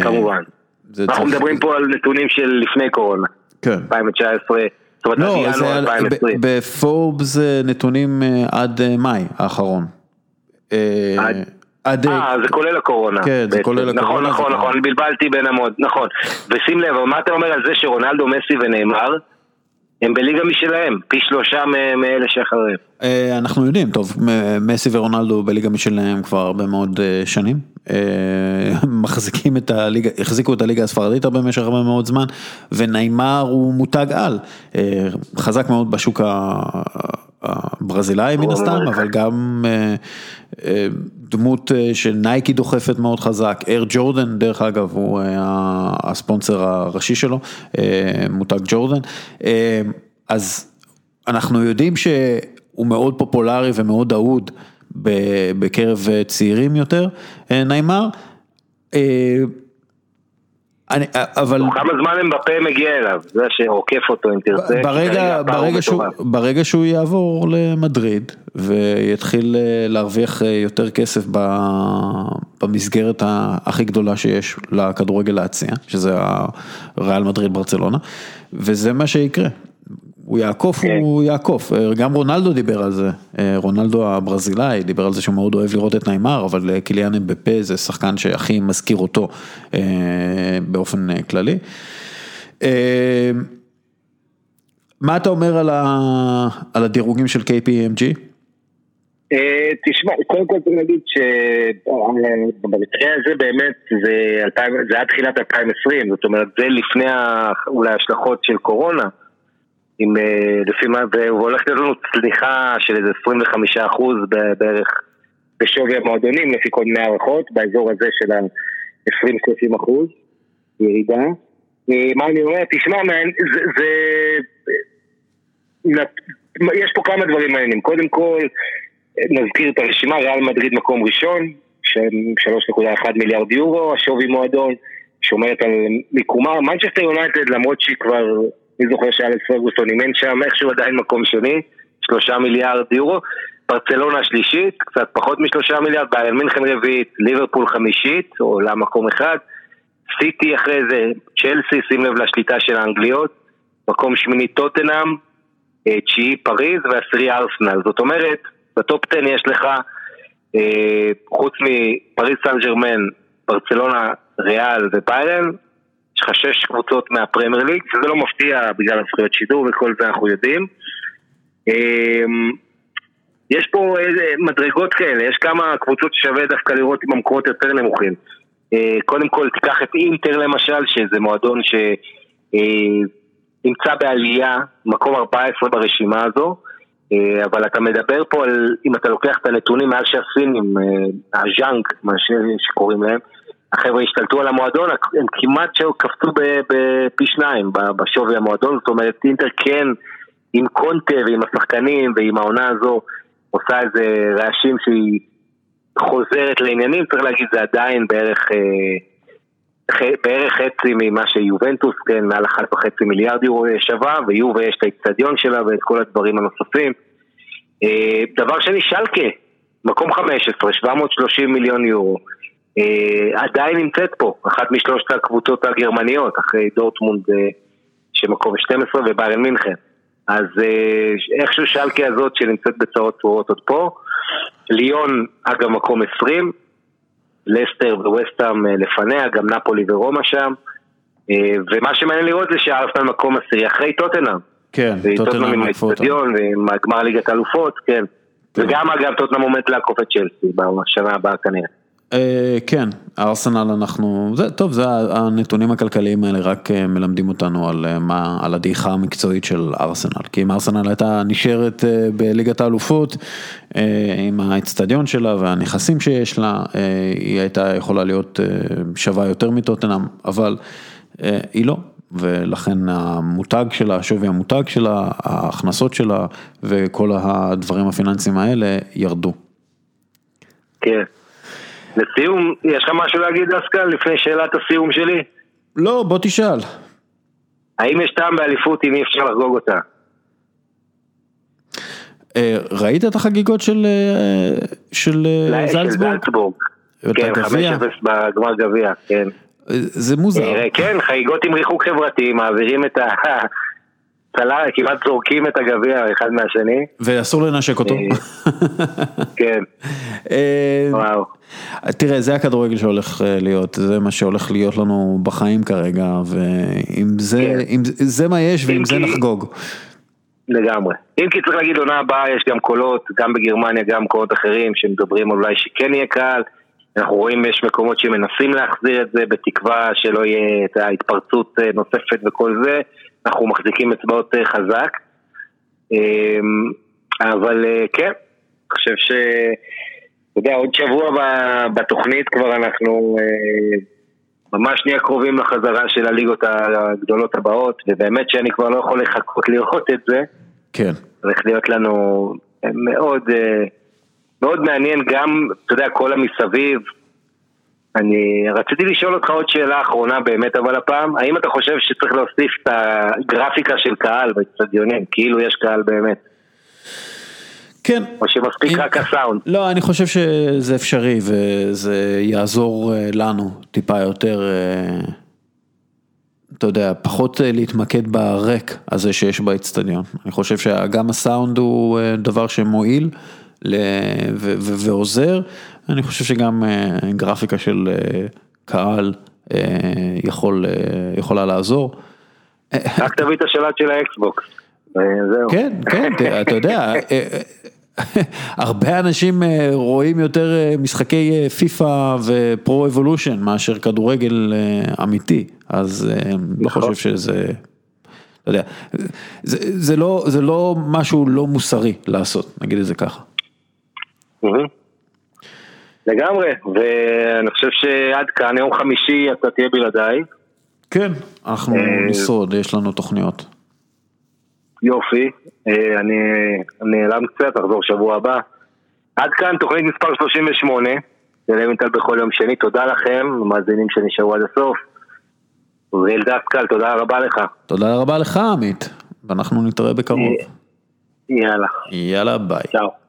כמובן. אנחנו. מדברים פה על נתונים של לפני קורונה. כן. 2019. זאת אומרת, לא, זה על, בפורבס נתונים עד מאי האחרון. עד... אה, זה כולל הקורונה. כן, זה כולל הקורונה. נכון, נכון, נכון, בלבלתי בין המוד, נכון. ושים לב, מה אתה אומר על זה שרונלדו, מסי ונאמר, הם בליגה משלהם, פי שלושה מאלה שאחריהם. אה, אנחנו יודעים, טוב, מסי ורונלדו בליגה משלהם כבר הרבה מאוד אה, שנים. אה, (laughs) מחזיקים את הליגה, החזיקו את הליגה הספרדית הרבה במשך הרבה מאוד זמן, וניימר הוא מותג על. חזק מאוד בשוק הברזילאי מן הסתם, אבל גם דמות שנייקי דוחפת מאוד חזק, אייר ג'ורדן דרך אגב הוא הספונסר הראשי שלו, מותג ג'ורדן, אז אנחנו יודעים שהוא מאוד פופולרי ומאוד אהוד בקרב צעירים יותר, נעימר. אני, אבל... כמה זמן אמבפה מגיע אליו, זה שעוקף אותו אם תרצה. ברגע, ברגע, שהוא, ברגע שהוא יעבור למדריד ויתחיל אה, להרוויח אה, יותר כסף במסגרת הכי גדולה שיש לכדורגל להציע, שזה הריאל מדריד ברצלונה, וזה מה שיקרה. הוא יעקוף, כן. הוא יעקוף, גם רונלדו דיבר על זה, רונלדו הברזילאי דיבר על זה שהוא מאוד אוהב לראות את ניימר, אבל קיליאן אמבפה זה שחקן שהכי מזכיר אותו באופן כללי. מה אתה אומר על, ה, על הדירוגים של KPMG? תשמע, קודם כל צריך להגיד שבמקרה הזה באמת זה, זה היה תחילת 2020, זאת אומרת זה לפני אולי השלכות של קורונה. עם, אה, לפי מה, הולך להיות לנו צליחה של איזה 25% בערך בשווי המועדונים, לפי כל מיני הערכות, באזור הזה של ה-20-30% ירידה. אה, מה אני אומר? תשמע, זה, זה... יש פה כמה דברים מעניינים. קודם כל, נזכיר את הרשימה, ריאל מדריד מקום ראשון, שהם 3.1 מיליארד יורו, השווי מועדון, שומרת על מיקומה. מנצ'סטר יונייטד, למרות שהיא כבר מי זוכר שאלכס פרגוסון אימן שם, איכשהו עדיין מקום שני, שלושה מיליארד יורו. ברצלונה שלישית, קצת פחות משלושה מיליארד, ביירן מינכן רביעית, ליברפול חמישית, עולה מקום אחד. סיטי אחרי זה, צ'לסי, שים לב לשליטה של האנגליות, מקום שמיני טוטנאם, אה, תשיעי פריז ועשירי ארסנל. זאת אומרת, בטופ 10 יש לך, אה, חוץ מפריז סן ג'רמן, ברצלונה, ריאל וביירן, יש לך שש קבוצות מהפרמייר ליג, שזה לא מפתיע בגלל הזכויות שידור וכל זה אנחנו יודעים. אמ, יש פה מדרגות כאלה, יש כמה קבוצות ששווה דווקא לראות עם המקורות יותר נמוכים. אה, קודם כל תיקח את אינטר למשל, שזה מועדון שנמצא אה, בעלייה, מקום 14 ברשימה הזו, אה, אבל אתה מדבר פה על, אם אתה לוקח את הנתונים מאז שהסינים, הז'אנק, מה שקוראים להם, החבר'ה השתלטו על המועדון, הם כמעט קפצו בפי שניים בשווי המועדון, זאת אומרת אינטר כן עם קונטה ועם השחקנים ועם העונה הזו עושה איזה רעשים שהיא חוזרת לעניינים, צריך להגיד זה עדיין בערך, אה, בערך חצי ממה שיובנטוס, כן, מעל אחת וחצי מיליארד יורו שווה, ויובה יש את האיצטדיון שלה ואת כל הדברים הנוספים. אה, דבר שני, שלקה, מקום 15, 730 מיליון יורו. אה, עדיין נמצאת פה, אחת משלושת הקבוצות הגרמניות, אחרי דורטמונד אה, שמקום 12 וביירן מינכן. אז אה, איכשהו שלקי הזאת שנמצאת בצרות צרורות עוד פה. ליון, אגב, מקום 20. לסטר וווסטהאם לפניה, גם נפולי ורומא שם. ומה שמעניין לראות זה שארסנל מקום עשירי אחרי טוטנאם. כן, טוטנאם עם האצטדיון ועם גמר ליגת האלופות, כן. כן. וגם אגב טוטנאם עומד לעקוף את צ'לסי בשנה הבאה כנראה. אה, כן, ארסנל אנחנו, זה טוב, זה הנתונים הכלכליים האלה רק אה, מלמדים אותנו על אה, מה, על הדעיכה המקצועית של ארסנל, כי אם ארסנל הייתה נשארת בליגת האלופות עם האצטדיון שלה והנכסים שיש לה, היא הייתה יכולה להיות שווה יותר מטוטנאם, אבל היא לא, ולכן המותג שלה, שווי המותג שלה, ההכנסות שלה וכל הדברים הפיננסיים האלה ירדו. כן. לסיום, יש לך משהו להגיד דסקל לפני שאלת הסיום שלי? לא, בוא תשאל. האם יש טעם באליפות אם אי אפשר לחגוג אותה? אה, ראית את החגיגות של אה, של אה, זלצבורג? כן, 5-0 בגמר גביע, כן. זה מוזר. כן, חגיגות עם ריחוק חברתי, מעבירים את ה... צלה, כמעט זורקים את הגביע אחד מהשני. ואסור לנשק אותו. כן. (laughs) וואו. תראה, זה הכדורגל שהולך אה, להיות, זה מה שהולך להיות לנו בחיים כרגע, ואם זה, כן. אם, זה מה יש ועם זה כי... נחגוג. לגמרי. אם כי צריך להגיד עונה הבאה יש גם קולות, גם בגרמניה, גם קולות אחרים שמדברים אולי שכן יהיה קהל. אנחנו רואים יש מקומות שמנסים להחזיר את זה בתקווה שלא יהיה את ההתפרצות אה, נוספת וכל זה. אנחנו מחזיקים אצבעות אה, חזק. אמ, אבל אה, כן, אני חושב ש... אתה יודע, עוד שבוע בתוכנית כבר אנחנו אה, ממש נהיה קרובים לחזרה של הליגות הגדולות הבאות, ובאמת שאני כבר לא יכול לחכות לראות את זה. כן. צריך להיות לנו מאוד, מאוד מעניין גם, אתה יודע, כל המסביב. אני רציתי לשאול אותך עוד שאלה אחרונה באמת, אבל הפעם, האם אתה חושב שצריך להוסיף את הגרפיקה של קהל באצטדיונים, כאילו יש קהל באמת? כן. או שמספיק רק הסאונד? לא, אני חושב שזה אפשרי וזה יעזור אה, לנו טיפה יותר, אה, אתה יודע, פחות אה, להתמקד בריק הזה שיש באצטדיון. אני חושב שגם הסאונד הוא דבר שמועיל ועוזר, אני חושב שגם גרפיקה של קהל יכול, יכולה לעזור. רק תביא את השלט של האקסבוקס. כן, כן, אתה יודע, הרבה אנשים אה, רואים יותר אה, משחקי פיפא ופרו אבולושן מאשר כדורגל אה, אמיתי, אז לא נכון. חושב שזה, אתה יודע, זה, זה, לא, זה לא משהו לא מוסרי לעשות, נגיד את זה ככה. לגמרי, ואני חושב שעד כאן, יום חמישי אתה תהיה בלעדיי. כן, אנחנו נשרוד, יש לנו תוכניות. יופי, אה, אני נעלם קצת, אחזור שבוע הבא. עד כאן תוכנית מספר 38, זה לוינטל בכל יום שני, תודה לכם, המאזינים שנשארו עד הסוף. אוריאל דסקל, תודה רבה לך. תודה רבה לך עמית, ואנחנו נתראה בקרוב. יאללה. יאללה ביי. צ'או.